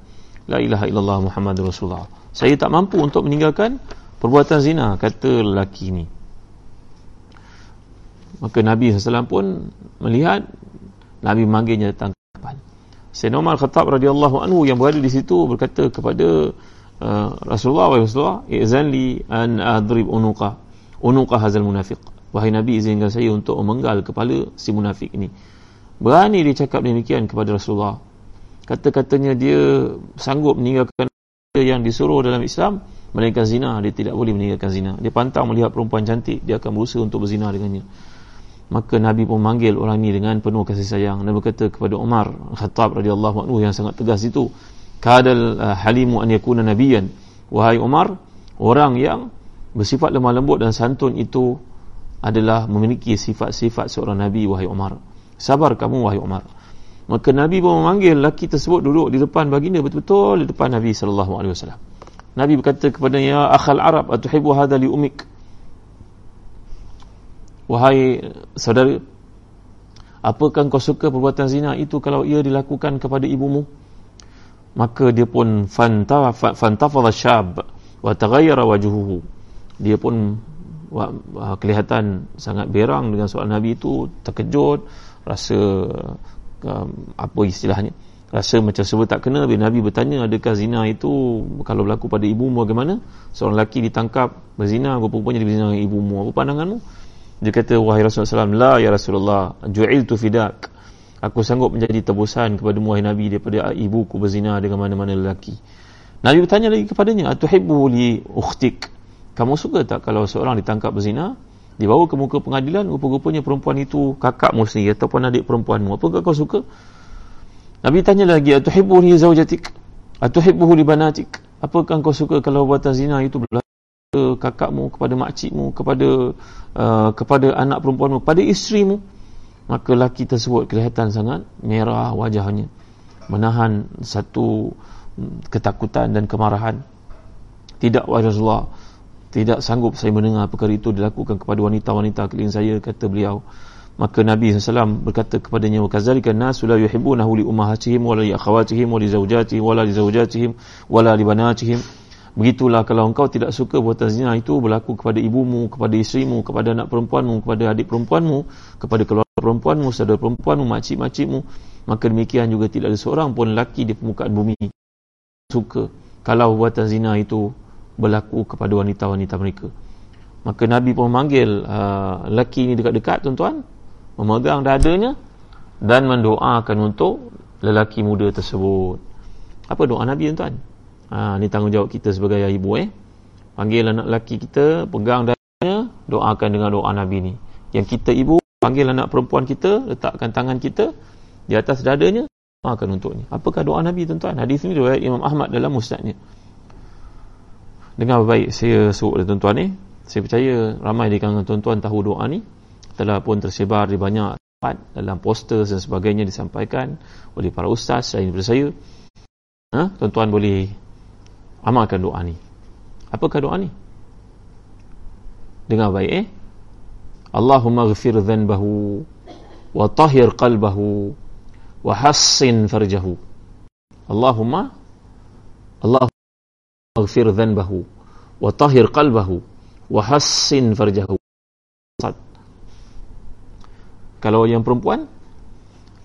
La ilaha illallah Muhammad Rasulullah. Saya tak mampu untuk meninggalkan perbuatan zina kata lelaki ini. Maka Nabi SAW pun melihat Nabi memanggilnya datang Sayyidina Umar Khattab radhiyallahu anhu yang berada di situ berkata kepada uh, Rasulullah wahai Rasulullah izan li an adrib unuqa. Unuqa hazal munafiq. Wahai Nabi izinkan saya untuk memenggal kepala si munafik ini. Berani dia cakap demikian kepada Rasulullah. Kata-katanya dia sanggup meninggalkan yang disuruh dalam Islam melainkan zina dia tidak boleh meninggalkan zina. Dia pantang melihat perempuan cantik dia akan berusaha untuk berzina dengannya maka Nabi pun manggil orang ini dengan penuh kasih sayang. Dan berkata kepada Umar Khattab radhiyallahu anhu yang sangat tegas itu kadal uh, halimu an yakuna nabiyan wahai Umar orang yang bersifat lemah lembut dan santun itu adalah memiliki sifat-sifat seorang nabi wahai Umar. Sabar kamu wahai Umar. Maka Nabi pun memanggil lelaki tersebut duduk di depan baginda betul-betul di depan Nabi sallallahu alaihi wasallam. Nabi berkata kepadanya ya akhal arab atuhibbu hadha li ummik Wahai saudara Apakah kau suka perbuatan zina? Itu Kalau ia dilakukan kepada ibumu Maka dia pun Fantafadha syab Wa tagayara wajuhuhu Dia pun Kelihatan sangat berang Dengan soal Nabi itu Terkejut rasa um, apa istilahnya rasa macam sebab tak kena. Bila Nabi bertanya adakah zina itu kalau berlaku pada ibumu bagaimana? Seorang lelaki ditangkap berzina rupanya dia berzina dengan ibumu? Apa pandanganmu dia kata wahai Rasulullah SAW la ya Rasulullah ju'iltu fidak. Aku sanggup menjadi tebusan kepada wahai Nabi daripada ibuku berzina dengan mana-mana lelaki. Nabi bertanya lagi kepadanya atuhibbu li ukhtik? Kamu suka tak kalau seorang ditangkap berzina dibawa ke muka pengadilan rupa-rupanya perempuan itu kakakmu sendiri ataupun adik perempuanmu? Apakah kau suka? Nabi tanya lagi atuhibbu li zawjatik? Atuhibbu li banatik? Apakah kau suka kalau buatan zina itu berlaku kakakmu kepada makcikmu kepada uh, kepada anak perempuanmu pada isterimu maka laki tersebut kelihatan sangat merah wajahnya. Menahan satu mm, ketakutan dan kemarahan. Tidak Rasulullah tidak sanggup saya mendengar perkara itu dilakukan kepada wanita-wanita keliling saya kata beliau. Maka Nabi SAW berkata kepadanya wa kadzalika nasu la yuhibbunahu li ummahatihim wa li akhawatihim wa li zawjatihim wa la li zawjatihim wa la li banatihim begitulah kalau engkau tidak suka buatan zina itu berlaku kepada ibumu kepada isterimu kepada anak perempuanmu kepada adik perempuanmu kepada keluarga perempuanmu saudara perempuanmu makcik-makcikmu maka demikian juga tidak ada seorang pun lelaki di permukaan bumi suka kalau buatan zina itu berlaku kepada wanita-wanita mereka maka Nabi pun memanggil uh, lelaki ini dekat-dekat tuan-tuan memegang dadanya dan mendoakan untuk lelaki muda tersebut. Apa doa Nabi tuan? Ha, ni tanggungjawab kita sebagai ibu eh. Panggil anak lelaki kita, pegang dadanya, doakan dengan doa Nabi ni. Yang kita ibu, panggil anak perempuan kita, letakkan tangan kita di atas dadanya, doakan untuknya. Apakah doa Nabi tuan-tuan? Hadis ini riwayat Imam Ahmad dalam musnadnya. Dengar baik saya suruh tuan-tuan ni. Saya percaya ramai di kalangan tuan-tuan tahu doa ni telah pun tersebar di banyak tempat dalam poster dan sebagainya disampaikan oleh para ustaz selain daripada saya ha? tuan-tuan boleh amalkan doa ni. Apakah doa ni? Dengar baik eh? Allahumma ghafir dhanbahu wa tahir qalbahu wa hassin farjahu. Allahumma Allahumma ghafir dhanbahu wa tahir qalbahu wa hassin farjahu. Kalau yang perempuan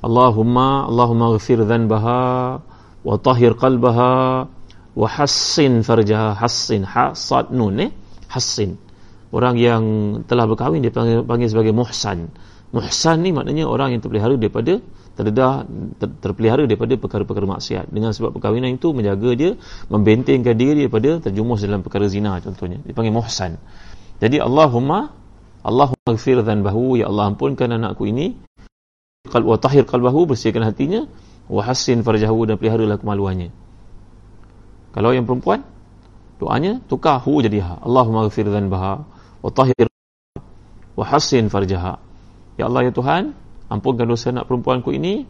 Allahumma Allahumma ghafir dhanbaha wa tahir qalbaha wa hassin farjaha hassin ha sad nun eh? Hassin. Orang yang telah berkahwin dia panggil, panggil sebagai muhsan. Muhsan ni maknanya orang yang terpelihara daripada terdedah ter, terpelihara daripada perkara-perkara maksiat. Dengan sebab perkahwinan itu menjaga dia membentengkan diri daripada terjumus dalam perkara zina contohnya. Dipanggil muhsan. Jadi Allahumma Allahumma gfir dhanbahu ya Allah ampunkan anakku ini. Qalb wa tahir qalbahu bersihkan hatinya. Wa hassin farjahu dan peliharalah kemaluannya kalau yang perempuan doanya tukar hu jadi ha. Allahumma gfir dhanbaha wa tahir wa hassin farjaha. Ya Allah ya Tuhan ampunkan dosa anak perempuanku ini.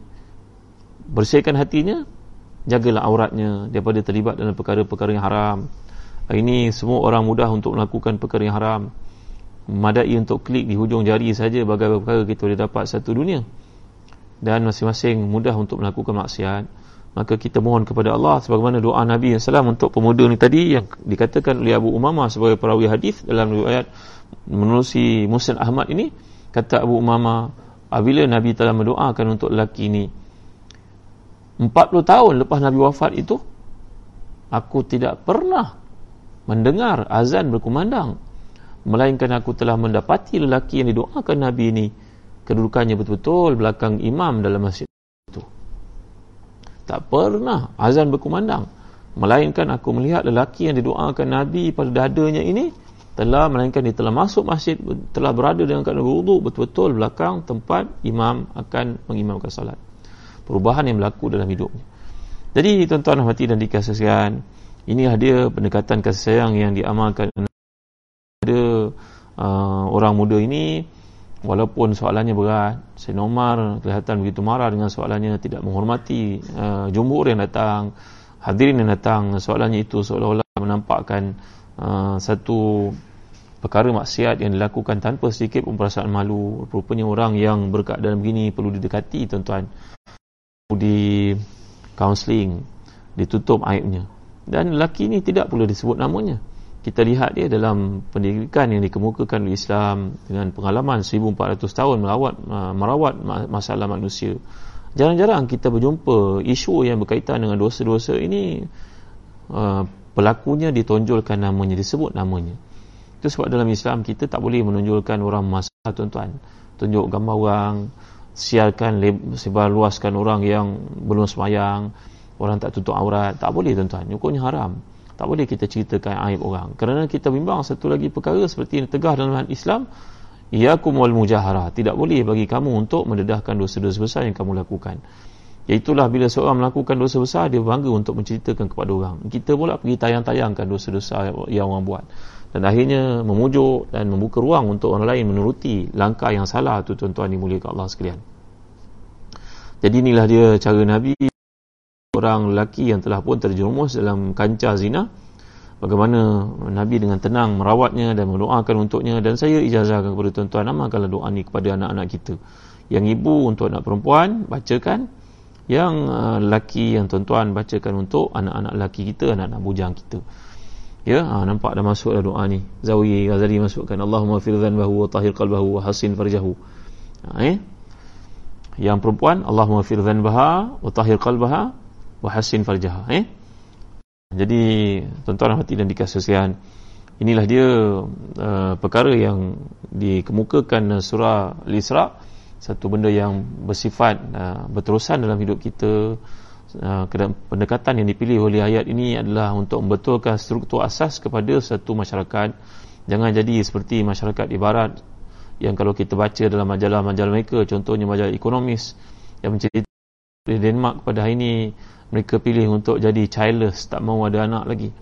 Bersihkan hatinya jagalah auratnya daripada terlibat dalam perkara-perkara yang haram. Ini semua orang mudah untuk melakukan perkara yang haram. Memadai untuk klik di hujung jari saja bagaimana perkara kita boleh dapat satu dunia. Dan masing-masing mudah untuk melakukan maksiat maka kita mohon kepada Allah sebagaimana doa Nabi SAW untuk pemuda ni tadi yang dikatakan oleh Abu Umamah sebagai perawi hadis dalam riwayat menerusi Muslim Ahmad ini kata Abu Umamah apabila Nabi telah mendoakan untuk lelaki ini 40 tahun lepas Nabi wafat itu aku tidak pernah mendengar azan berkumandang. Melainkan aku telah mendapati lelaki yang didoakan Nabi ini kedudukannya betul-betul belakang imam dalam masjid tak pernah azan berkumandang. Melainkan aku melihat lelaki yang didoakan Nabi pada dadanya ini telah melainkan dia telah masuk masjid telah berada dengan keadaan berwuduk betul-betul belakang tempat imam akan mengimamkan salat perubahan yang berlaku dalam hidupnya. Jadi tuan-tuan hati dan dikasihkan inilah dia pendekatan kasih sayang yang diamalkan ada uh, orang muda ini walaupun soalannya berat Sayyid Omar kelihatan begitu marah dengan soalannya tidak menghormati uh, jumhur yang datang hadirin yang datang. Soalannya itu seolah-olah menampakkan uh, satu perkara maksiat yang dilakukan tanpa sedikit pun perasaan malu. Rupanya orang yang berkeadaan begini perlu didekati tuan-tuan. Perlu di counselling ditutup aibnya. Dan lelaki ini tidak perlu disebut namanya kita lihat dia dalam pendidikan yang dikemukakan oleh Islam dengan pengalaman 1400 tahun merawat merawat masalah manusia. Jarang-jarang kita berjumpa isu yang berkaitan dengan dosa-dosa ini uh, pelakunya ditonjolkan namanya disebut namanya. Itu sebab dalam Islam kita tak boleh menonjolkan orang masalah tuan-tuan. Tunjuk gambar orang siarkan sebar luaskan orang yang belum semayang orang tak tutup aurat. Tak boleh tuan-tuan. Hukumnya haram tak boleh kita ceritakan aib orang. Kerana kita bimbang satu lagi perkara seperti yang tegah dalam Islam iyakum wal mujaharah. Tidak boleh bagi kamu untuk mendedahkan dosa-dosa besar yang kamu lakukan. Iaitulah bila seorang melakukan dosa besar dia bangga untuk menceritakan kepada orang. Kita pula pergi tayang-tayangkan dosa-dosa yang orang buat. Dan akhirnya memujuk dan membuka ruang untuk orang lain menuruti langkah yang salah tu tuan-tuan dimuliakan Allah sekalian. Jadi inilah dia cara Nabi orang lelaki yang telah pun terjerumus dalam kancah zina. Bagaimana Nabi dengan tenang merawatnya dan mendoakan untuknya. Dan saya ijazahkan kepada tuan-tuan amalkanlah doa ni kepada anak-anak kita. Yang ibu untuk anak perempuan bacakan. Yang uh, lelaki yang tuan-tuan bacakan untuk anak-anak lelaki kita anak-anak bujang kita. Ya ha, nampak dah masuk dah doa ni. Zawi Ghazali masukkan Allahumma fir dhanbahu wa tahir qalbahu wa hasin farjahu. Ha, eh? yang perempuan Allahumma fir dhanbaha wa tahir qalbaha wahasin farjaha eh? Jadi tuan-tuan hati dan dikasih sekalian inilah dia uh, perkara yang dikemukakan surah al-isra. Satu benda yang bersifat uh, berterusan dalam hidup kita uh, pendekatan yang dipilih oleh ayat ini adalah untuk membetulkan struktur asas kepada satu masyarakat. Jangan jadi seperti masyarakat ibarat yang kalau kita baca dalam majalah-majalah mereka contohnya majalah ekonomis yang menceritakan di Denmark pada hari ini mereka pilih untuk jadi childless tak mau ada anak lagi.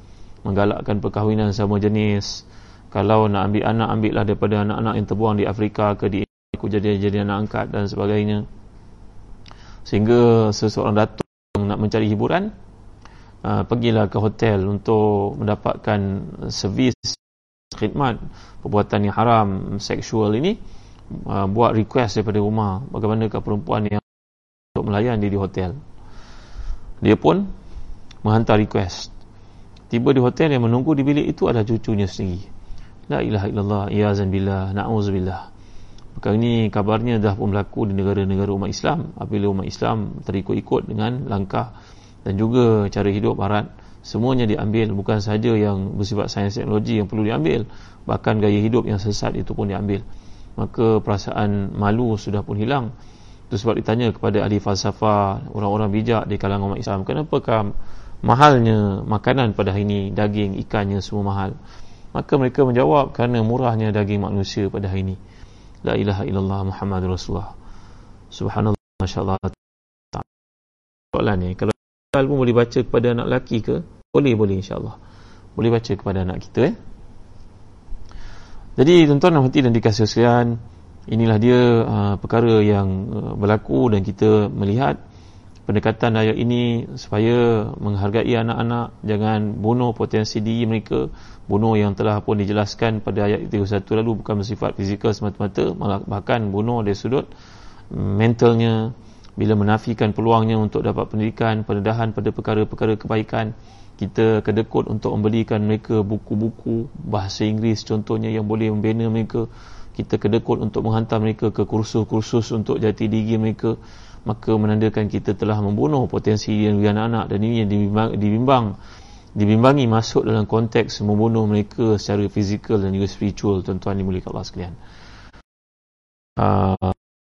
Menggalakkan perkahwinan sama jenis. Kalau nak ambil anak ambillah daripada anak-anak yang terbuang di Afrika ke di aku jadi jadi anak angkat dan sebagainya. Sehingga seseorang datuk nak mencari hiburan uh, pergilah ke hotel untuk mendapatkan servis khidmat perbuatan yang haram seksual ini uh, buat request daripada rumah. Bagaimanakah perempuan yang untuk melayan di hotel dia pun menghantar request. Tiba di hotel yang menunggu di bilik itu adalah cucunya sendiri. La ilaha illallah ya zanbillah na'udzubillah. Perkara ini kabarnya dah pun berlaku di negara-negara umat Islam. Apabila umat Islam terikut-ikut dengan langkah dan juga cara hidup barat semuanya diambil. Bukan sahaja yang bersifat sains teknologi yang perlu diambil bahkan gaya hidup yang sesat itu pun diambil. Maka perasaan malu sudah pun hilang itu sebab ditanya kepada ahli falsafah, orang-orang bijak di kalangan umat Islam, kenapakah mahalnya makanan pada hari ini, daging, ikannya semua mahal? Maka mereka menjawab, kerana murahnya daging manusia pada hari ini. La ilaha illallah Muhammad Rasulullah. Subhanallah, Masya Allah. Soalan ni, kalau kita pun boleh baca kepada anak lelaki ke? Boleh, boleh insyaAllah. Boleh baca kepada anak kita eh. Jadi tuan-tuan dan dikasih sekalian, inilah dia uh, perkara yang uh, berlaku dan kita melihat pendekatan ayat ini supaya menghargai anak-anak jangan bunuh potensi diri mereka. Bunuh yang telah pun dijelaskan pada ayat 31 lalu bukan bersifat fizikal semata-mata bahkan bunuh dari sudut mentalnya. Bila menafikan peluangnya untuk dapat pendidikan pendedahan pada perkara-perkara kebaikan kita kedekut untuk membelikan mereka buku-buku bahasa Inggeris contohnya yang boleh membina mereka kita kedekut untuk menghantar mereka ke kursus-kursus untuk jati diri mereka maka menandakan kita telah membunuh potensi yang anak-anak dan ini yang dibimbang, dibimbang dibimbangi masuk dalam konteks membunuh mereka secara fizikal dan juga spiritual. Tuan-tuan dimuliakan Allah sekalian. Uh,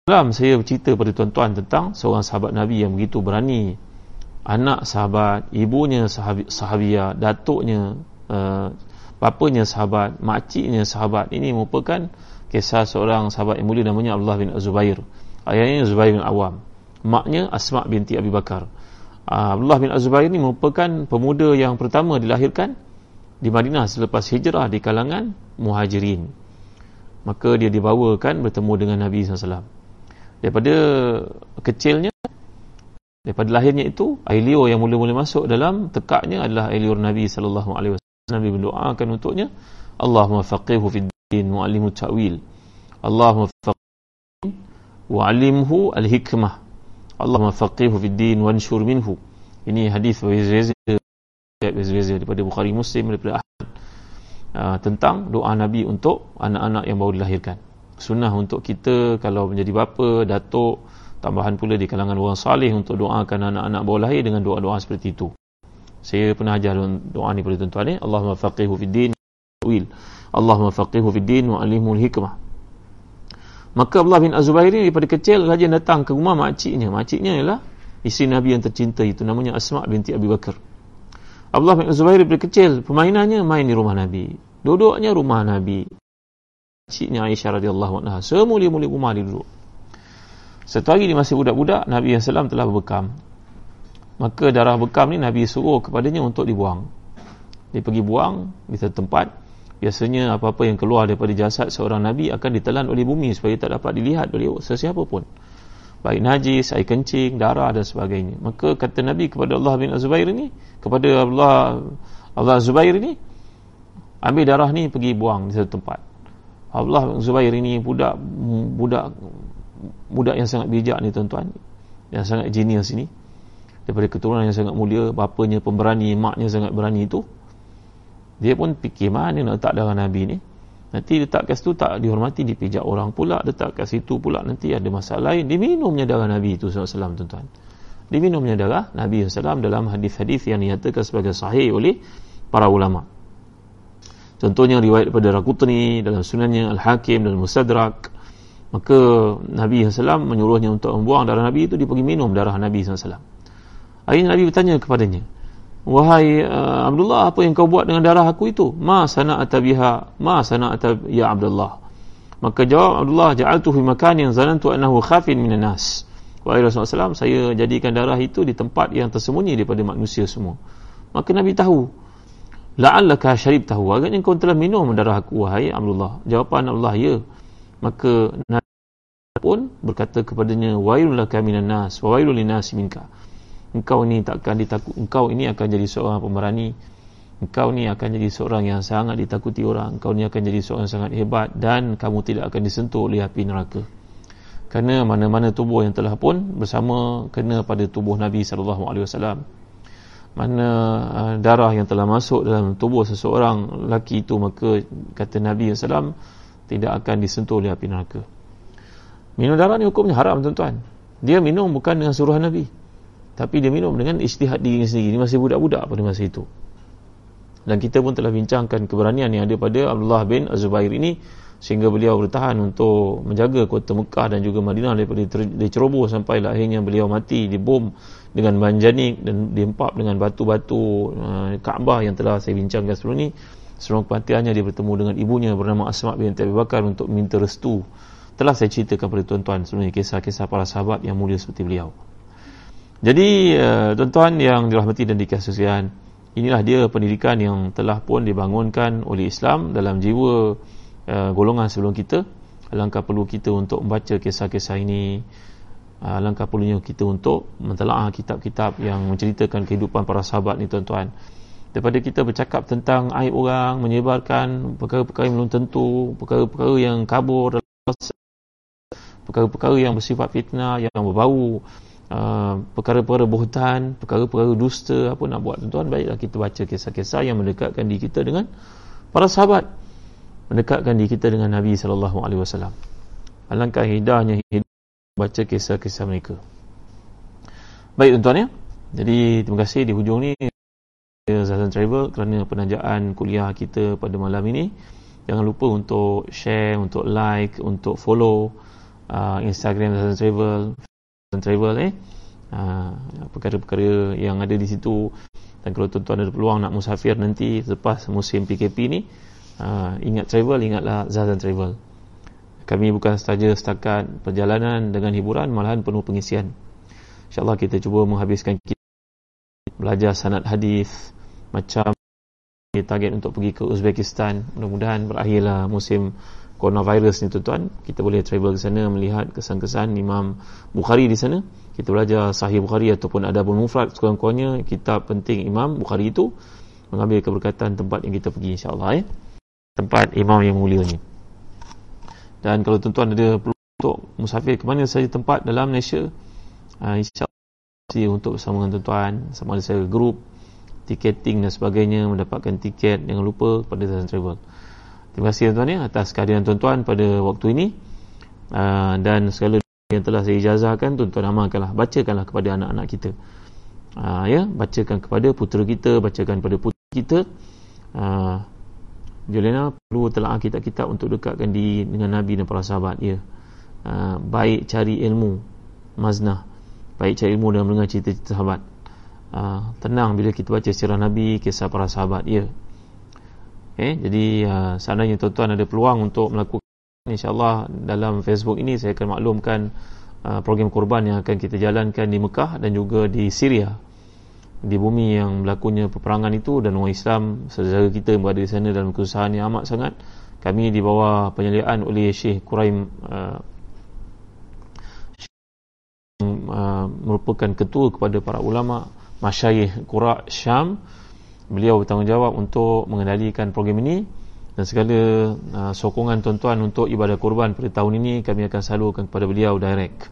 dalam saya bercerita pada tuan-tuan tentang seorang sahabat Nabi yang begitu berani. Anak sahabat, ibunya sahabi, sahabia, datuknya uh, bapanya sahabat, makciknya sahabat ini merupakan kisah seorang sahabat yang mulia namanya Abdullah bin Zubair. Ayahnya Zubair bin Awam. Maknya Asma binti Abi Bakar. Ah, Abdullah bin Zubair ini merupakan pemuda yang pertama dilahirkan di Madinah selepas hijrah di kalangan muhajirin. Maka dia dibawakan bertemu dengan Nabi SAW daripada kecilnya daripada lahirnya itu air liur yang mula-mula masuk dalam tekaknya adalah air liur Nabi SAW Nabi berdoakan untuknya Allahumma faqihu fid mu'allimu ta'wil. Allahumma faqih wa'alimhu al-hikmah. Allahumma faqihu fid din wanshur minhu. Ini hadis berbeza-beza daripada Bukhari Muslim daripada Ahmad. Uh, tentang doa Nabi untuk anak-anak yang baru dilahirkan. Sunnah untuk kita kalau menjadi bapa datuk tambahan pula di kalangan orang salih untuk doakan anak-anak baru lahir dengan doa-doa seperti itu. Saya pernah ajar doa ni pada tuan-tuan ni Allahumma faqihu fid din wil Allahumma faqihu fid din wa alimul hikmah maka Allah bin Azubair ni daripada kecil rajin datang ke rumah makciknya. Makciknya ialah isteri Nabi yang tercinta itu namanya Asma binti Abi Bakar. Abdullah bin Zubair dari kecil permainannya main di rumah Nabi. Duduknya rumah Nabi. Ciknya Aisyah radhiyallahu anha semula-mula rumah dia duduk. Satu hari dia masih budak-budak Nabi SAW telah berbekam. Maka darah bekam ni Nabi suruh kepadanya untuk dibuang. Dia pergi buang di satu tempat biasanya apa-apa yang keluar daripada jasad seorang Nabi akan ditelan oleh bumi supaya tak dapat dilihat oleh sesiapa pun baik najis, air kencing, darah dan sebagainya. Maka kata Nabi kepada Allah bin Zubair ini, kepada Allah Allah Zubair ini, ambil darah ni pergi buang di satu tempat. Allah bin Zubair ini budak budak budak yang sangat bijak ni tuan-tuan. Yang sangat genius ini. Daripada keturunan yang sangat mulia, bapanya pemberani, maknya sangat berani itu. Dia pun fikir mana nak letak darah Nabi ni. Nanti letak kat situ tak dihormati, dipijak orang pula. Letak kat situ pula nanti ada masalah lain. Diminumnya darah Nabi itu SAW tuan-tuan. Diminumnya darah Nabi SAW dalam hadis-hadis yang dinyatakan sebagai sahih oleh para ulama. Contohnya riwayat daripada Rakutni dalam sunannya Al-Hakim dan Musadrak. Maka Nabi SAW menyuruhnya untuk membuang darah Nabi itu, dia pergi minum darah Nabi SAW. Akhirnya Nabi bertanya kepadanya, Wahai uh, Abdullah apa yang kau buat dengan darah aku itu? Ma sana'ata biha ma sana'ata ya Abdullah. Maka jawab Abdullah ja'altu fi makanin zanantu annahu khafin minan nas. Wahai Rasulullah saya jadikan darah itu di tempat yang tersembunyi daripada manusia semua. Maka Nabi tahu la'allaka syarib tahu agaknya kau telah minum darah aku wahai Abdullah. Jawapan Allah ya. Maka Nabi pun berkata kepadanya wailul laka minan nas wa wailul linas minka engkau ni takkan ditakut engkau ini akan jadi seorang pemberani engkau ni akan jadi seorang yang sangat ditakuti orang. Engkau ni akan jadi seorang yang sangat hebat dan kamu tidak akan disentuh oleh api neraka. Kerana mana-mana tubuh yang telah pun bersama kena pada tubuh Nabi sallallahu alaihi wasallam. Mana uh, darah yang telah masuk dalam tubuh seseorang lelaki itu maka kata Nabi sallallahu tidak akan disentuh oleh api neraka. Minum darah ni hukumnya haram tuan-tuan. Dia minum bukan dengan suruhan Nabi tapi dia minum dengan istihad diri sendiri. Dia masih budak-budak pada masa itu. Dan kita pun telah bincangkan keberanian yang ada pada Abdullah bin Azubair ini sehingga beliau bertahan untuk menjaga kota Mekah dan juga Madinah daripada diceroboh sampai akhirnya beliau mati dibom dengan manjanik dan diempap dengan batu-batu uh, Kaabah yang telah saya bincangkan sebelum ini. Sebelum kematiannya dia bertemu dengan ibunya bernama Asma' bin Abi Bakar untuk minta restu. Telah saya ceritakan kepada tuan-tuan ini kisah-kisah para sahabat yang mulia seperti beliau jadi uh, tuan-tuan yang dirahmati dan dikasihi inilah dia pendidikan yang telah pun dibangunkan oleh Islam dalam jiwa uh, golongan sebelum kita. Alangkah perlu kita untuk membaca kisah-kisah ini. Uh, alangkah perlunya kita untuk mentelaah kitab-kitab yang menceritakan kehidupan para sahabat ni tuan-tuan. Daripada kita bercakap tentang aib orang, menyebarkan perkara-perkara yang belum tentu, perkara-perkara yang kabur, perkara-perkara yang bersifat fitnah, yang berbau Uh, perkara-perkara buhtan, perkara-perkara dusta, apa nak buat tuan-tuan, baiklah kita baca kisah-kisah yang mendekatkan diri kita dengan para sahabat, mendekatkan diri kita dengan Nabi sallallahu alaihi wasallam. Alangkah indahnya hidup baca kisah-kisah mereka. Baik tuan-tuan ya. Jadi terima kasih di hujung ni Zazan Travel kerana penajaan kuliah kita pada malam ini. Jangan lupa untuk share, untuk like, untuk follow uh, Instagram Zazan Travel, travel eh. Uh, perkara-perkara yang ada di situ. Dan kalau tuan-tuan ada peluang nak musafir nanti selepas musim PKP ni uh, ingat travel ingatlah Zazan Travel kami bukan sahaja setakat perjalanan dengan hiburan malahan penuh pengisian. insyaAllah kita cuba menghabiskan kita belajar sanad hadis macam kita target untuk pergi ke Uzbekistan. Mudah-mudahan berakhirlah musim coronavirus ni tuan-tuan kita boleh travel ke sana melihat kesan-kesan Imam Bukhari di sana. Kita belajar Sahih Bukhari ataupun Adabul Mufrad sekurang-kurangnya kitab penting Imam Bukhari itu mengambil keberkatan tempat yang kita pergi insyaAllah eh? tempat Imam yang mulia ni dan kalau tuan-tuan ada perlu untuk musafir ke mana saja tempat dalam Malaysia uh, insyaAllah untuk bersama dengan tuan-tuan. Sama ada saya grup tiketing dan sebagainya mendapatkan tiket jangan lupa kepada Zazan Travel terima kasih tuan-tuan ya atas kehadiran tuan-tuan pada waktu ini. Uh, dan segala yang telah saya ijazahkan tuan-tuan amalkanlah bacakanlah kepada anak-anak kita. Uh, ya bacakan kepada putera kita bacakan kepada putera kita. Uh, Juliana perlu telah kitab-kitab untuk dekatkan di dengan Nabi dan para sahabat ya. Uh, baik cari ilmu maznah. Baik cari ilmu dan mendengar cerita-cerita sahabat. Uh, tenang bila kita baca sirah Nabi kisah para sahabat ya okay? jadi uh, seandainya tuan-tuan ada peluang untuk melakukan insyaAllah dalam Facebook ini saya akan maklumkan uh, program korban yang akan kita jalankan di Mekah dan juga di Syria di bumi yang berlakunya peperangan itu dan orang Islam saudara kita yang berada di sana dalam kesusahan yang amat sangat kami di bawah penyeliaan oleh Syekh Quraim uh, uh, merupakan ketua kepada para ulama masyayikh Qura Syam beliau bertanggungjawab untuk mengendalikan program ini dan segala uh, sokongan tuan-tuan untuk ibadah kurban pada tahun ini kami akan salurkan kepada beliau direct.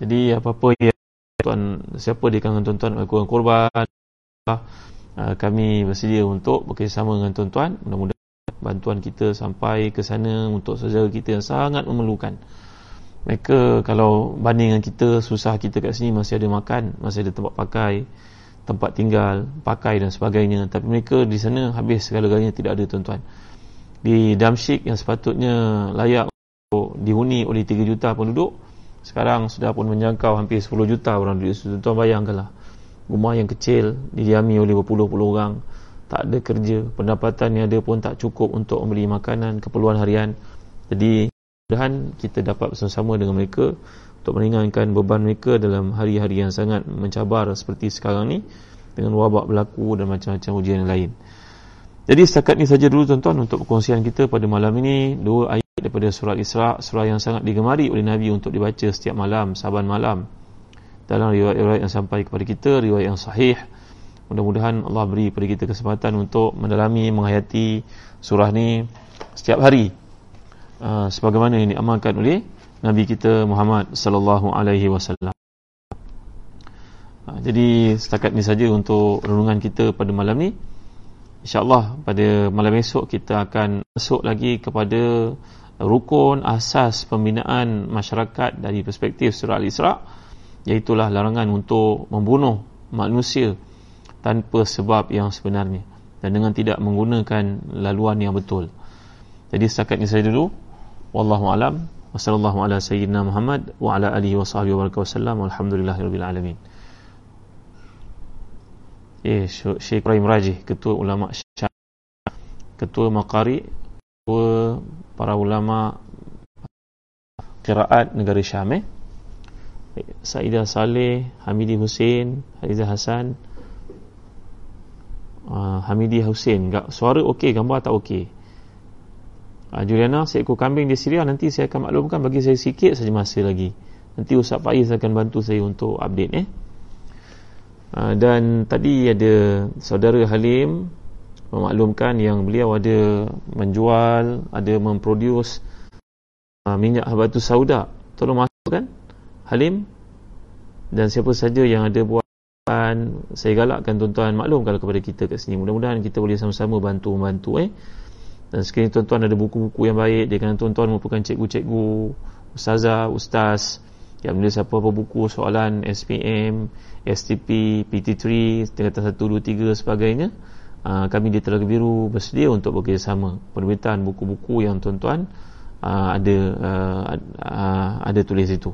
Jadi apa-apa yang tuan siapa di kalangan tuan-tuan melakukan korban uh, kami bersedia untuk bekerjasama dengan tuan-tuan. Mudah-mudahan bantuan kita sampai ke sana untuk saudara kita yang sangat memerlukan. Mereka kalau banding dengan kita susah kita kat sini masih ada makan masih ada tempat pakai tempat tinggal pakai dan sebagainya. Tapi mereka di sana habis segala-galanya tidak ada tuan-tuan. Di Damsyik yang sepatutnya layak untuk dihuni oleh 3 juta penduduk sekarang sudah pun menjangkau hampir 10 juta orang di situ. Tuan bayangkanlah. Rumah yang kecil didiami oleh berpuluh-puluh orang tak ada kerja pendapatan yang ada pun tak cukup untuk membeli makanan keperluan harian. Jadi mudahan kita dapat bersama-sama dengan mereka untuk meringankan beban mereka dalam hari-hari yang sangat mencabar seperti sekarang ni dengan wabak berlaku dan macam-macam ujian yang lain. Jadi setakat ni saja dulu tuan-tuan untuk perkongsian kita pada malam ini. Dua ayat daripada surah Isra surah yang sangat digemari oleh Nabi untuk dibaca setiap malam saban malam. Dalam riwayat-riwayat yang sampai kepada kita riwayat yang sahih. Mudah-mudahan Allah beri kepada kita kesempatan untuk mendalami menghayati surah ni setiap hari. Uh, sebagaimana yang diamalkan oleh Nabi kita Muhammad sallallahu alaihi wasallam uh, jadi setakat ni saja untuk renungan kita pada malam ni InsyaAllah pada malam esok kita akan masuk lagi kepada rukun asas pembinaan masyarakat dari perspektif surah Al-Isra iaitulah larangan untuk membunuh manusia tanpa sebab yang sebenarnya dan dengan tidak menggunakan laluan yang betul. Jadi setakat ini saya dulu. Wallahu alam. Wassallallahu ala sayyidina Muhammad wa ala alihi wa sahbihi wa alamin. Eh, Syekh Ibrahim Rajih, Ketua Ulama Syam. Ketua Maqari ketua para ulama kiraat negara Syam eh? Saidah Saleh, Hamidi Hussein, Haiza Hasan, uh, Hamidi Hussein. Suara okey, gambar tak okey. Uh, Juliana, seekor kambing di Syria nanti saya akan maklumkan bagi saya sikit saja masa lagi. Nanti Ustaz Faiz akan bantu saya untuk update eh. Uh, dan tadi ada saudara Halim memaklumkan yang beliau ada menjual, ada memproduce uh, minyak habatus sauda. Tolong masukkan Halim dan siapa saja yang ada buat saya galakkan tuan-tuan maklum kalau kepada kita kat sini. Mudah-mudahan kita boleh sama-sama bantu membantu eh. Dan sekiranya tuan-tuan ada buku-buku yang baik, dia kan tuan-tuan merupakan cikgu-cikgu, ustazah, ustaz yang menulis apa-apa buku soalan SPM, STP, PT3, tingkatan 1, 2, 3 sebagainya. Ah, kami di Telaga Biru bersedia untuk bekerjasama penerbitan buku-buku yang tuan-tuan uh, ada uh, ada tulis itu.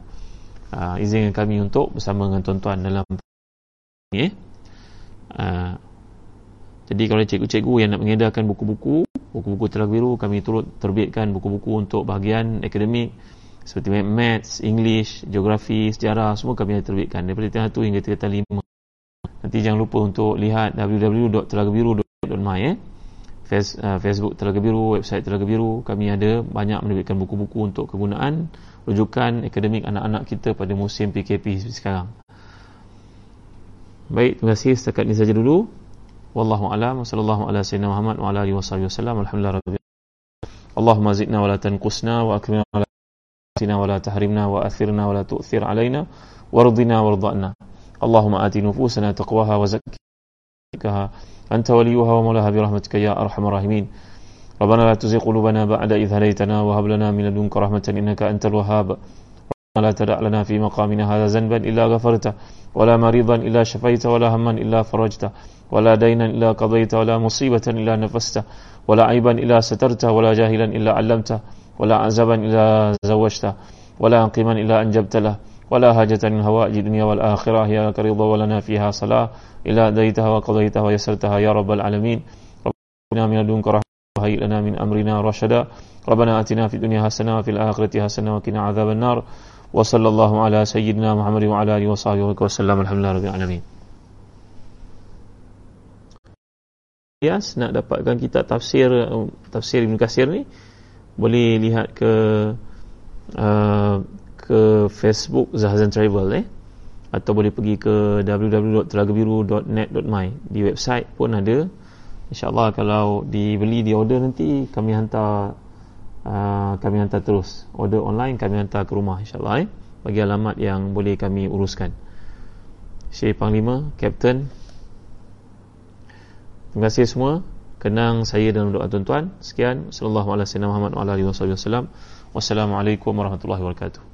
Izinkan kami untuk bersama dengan tuan-tuan dalam ini. Eh. Jadi kalau cikgu-cikgu yang nak mengedarkan buku-buku, buku-buku Telaga Biru kami turut terbitkan buku-buku untuk bahagian akademik seperti maths, English, geografi, sejarah semua kami ada terbitkan daripada tingkatan 1 hingga tingkatan 5. Nanti jangan lupa untuk lihat www.telagabiru.my eh. Uh, Facebook Telaga Biru, website Telaga Biru. Kami ada banyak menerbitkan buku-buku untuk kegunaan rujukan akademik anak-anak kita pada musim PKP sekarang. Baik, terima kasih setakat ini saja dulu. والله أعلم وصلى الله على سيدنا محمد وعلى آله وصحبه وسلم والحمد لله رب اللهم زدنا ولا تنقصنا وأكرمنا ولا تأتنا ولا تحرمنا وأثرنا ولا تؤثر علينا وارضنا وارضنا اللهم آت نفوسنا تقواها وزكها. أنت وليها ومولاها برحمتك يا أرحم الراحمين. ربنا لا تزغ قلوبنا بعد إذ هديتنا وهب لنا من لدنك رحمة إنك أنت الوهاب. ربنا لا تدع لنا في مقامنا هذا ذنبا إلا غفرته ولا مريضا إلا شفيته ولا هما إلا فرجته ولا دينا إلا قضيته ولا مصيبة إلا نفسته ولا عيبا إلا سترته ولا جاهلا إلا علمته ولا عزبا إلا زوجته ولا عقيما إلا أنجبت له ولا حاجة من هوائج الدنيا والآخرة هي لك رضا ولنا فيها صلاة إلا أديتها وقضيتها ويسرتها يا رب العالمين. ربنا من لدنك رحمة وهيئ لنا من أمرنا رشدا. ربنا آتنا في الدنيا حسنة وفي الآخرة حسنة وقنا عذاب النار. wa sallallahu ala sayyidina Muhammad wa ala alihi wa sahbihi wa sallam alhamdulillah rabbil alamin. Yes, nak dapatkan kitab tafsir tafsir Ibn Kasir ni boleh lihat ke uh, ke Facebook Zahzan Travel eh? Atau boleh pergi ke www.telagabiru.net.my di website pun ada. insyaAllah kalau dibeli di order nanti kami hantar uh, kami hantar terus. Order online kami hantar ke rumah insyaallah eh. Bagi alamat yang boleh kami uruskan. Syekh Panglima Captain terima kasih semua. Kenang saya dan doa tuan-tuan. Sekian. Sallallahu alaihi wasallam Muhammad wa alihi wasallam. Wassalamualaikum warahmatullahi wabarakatuh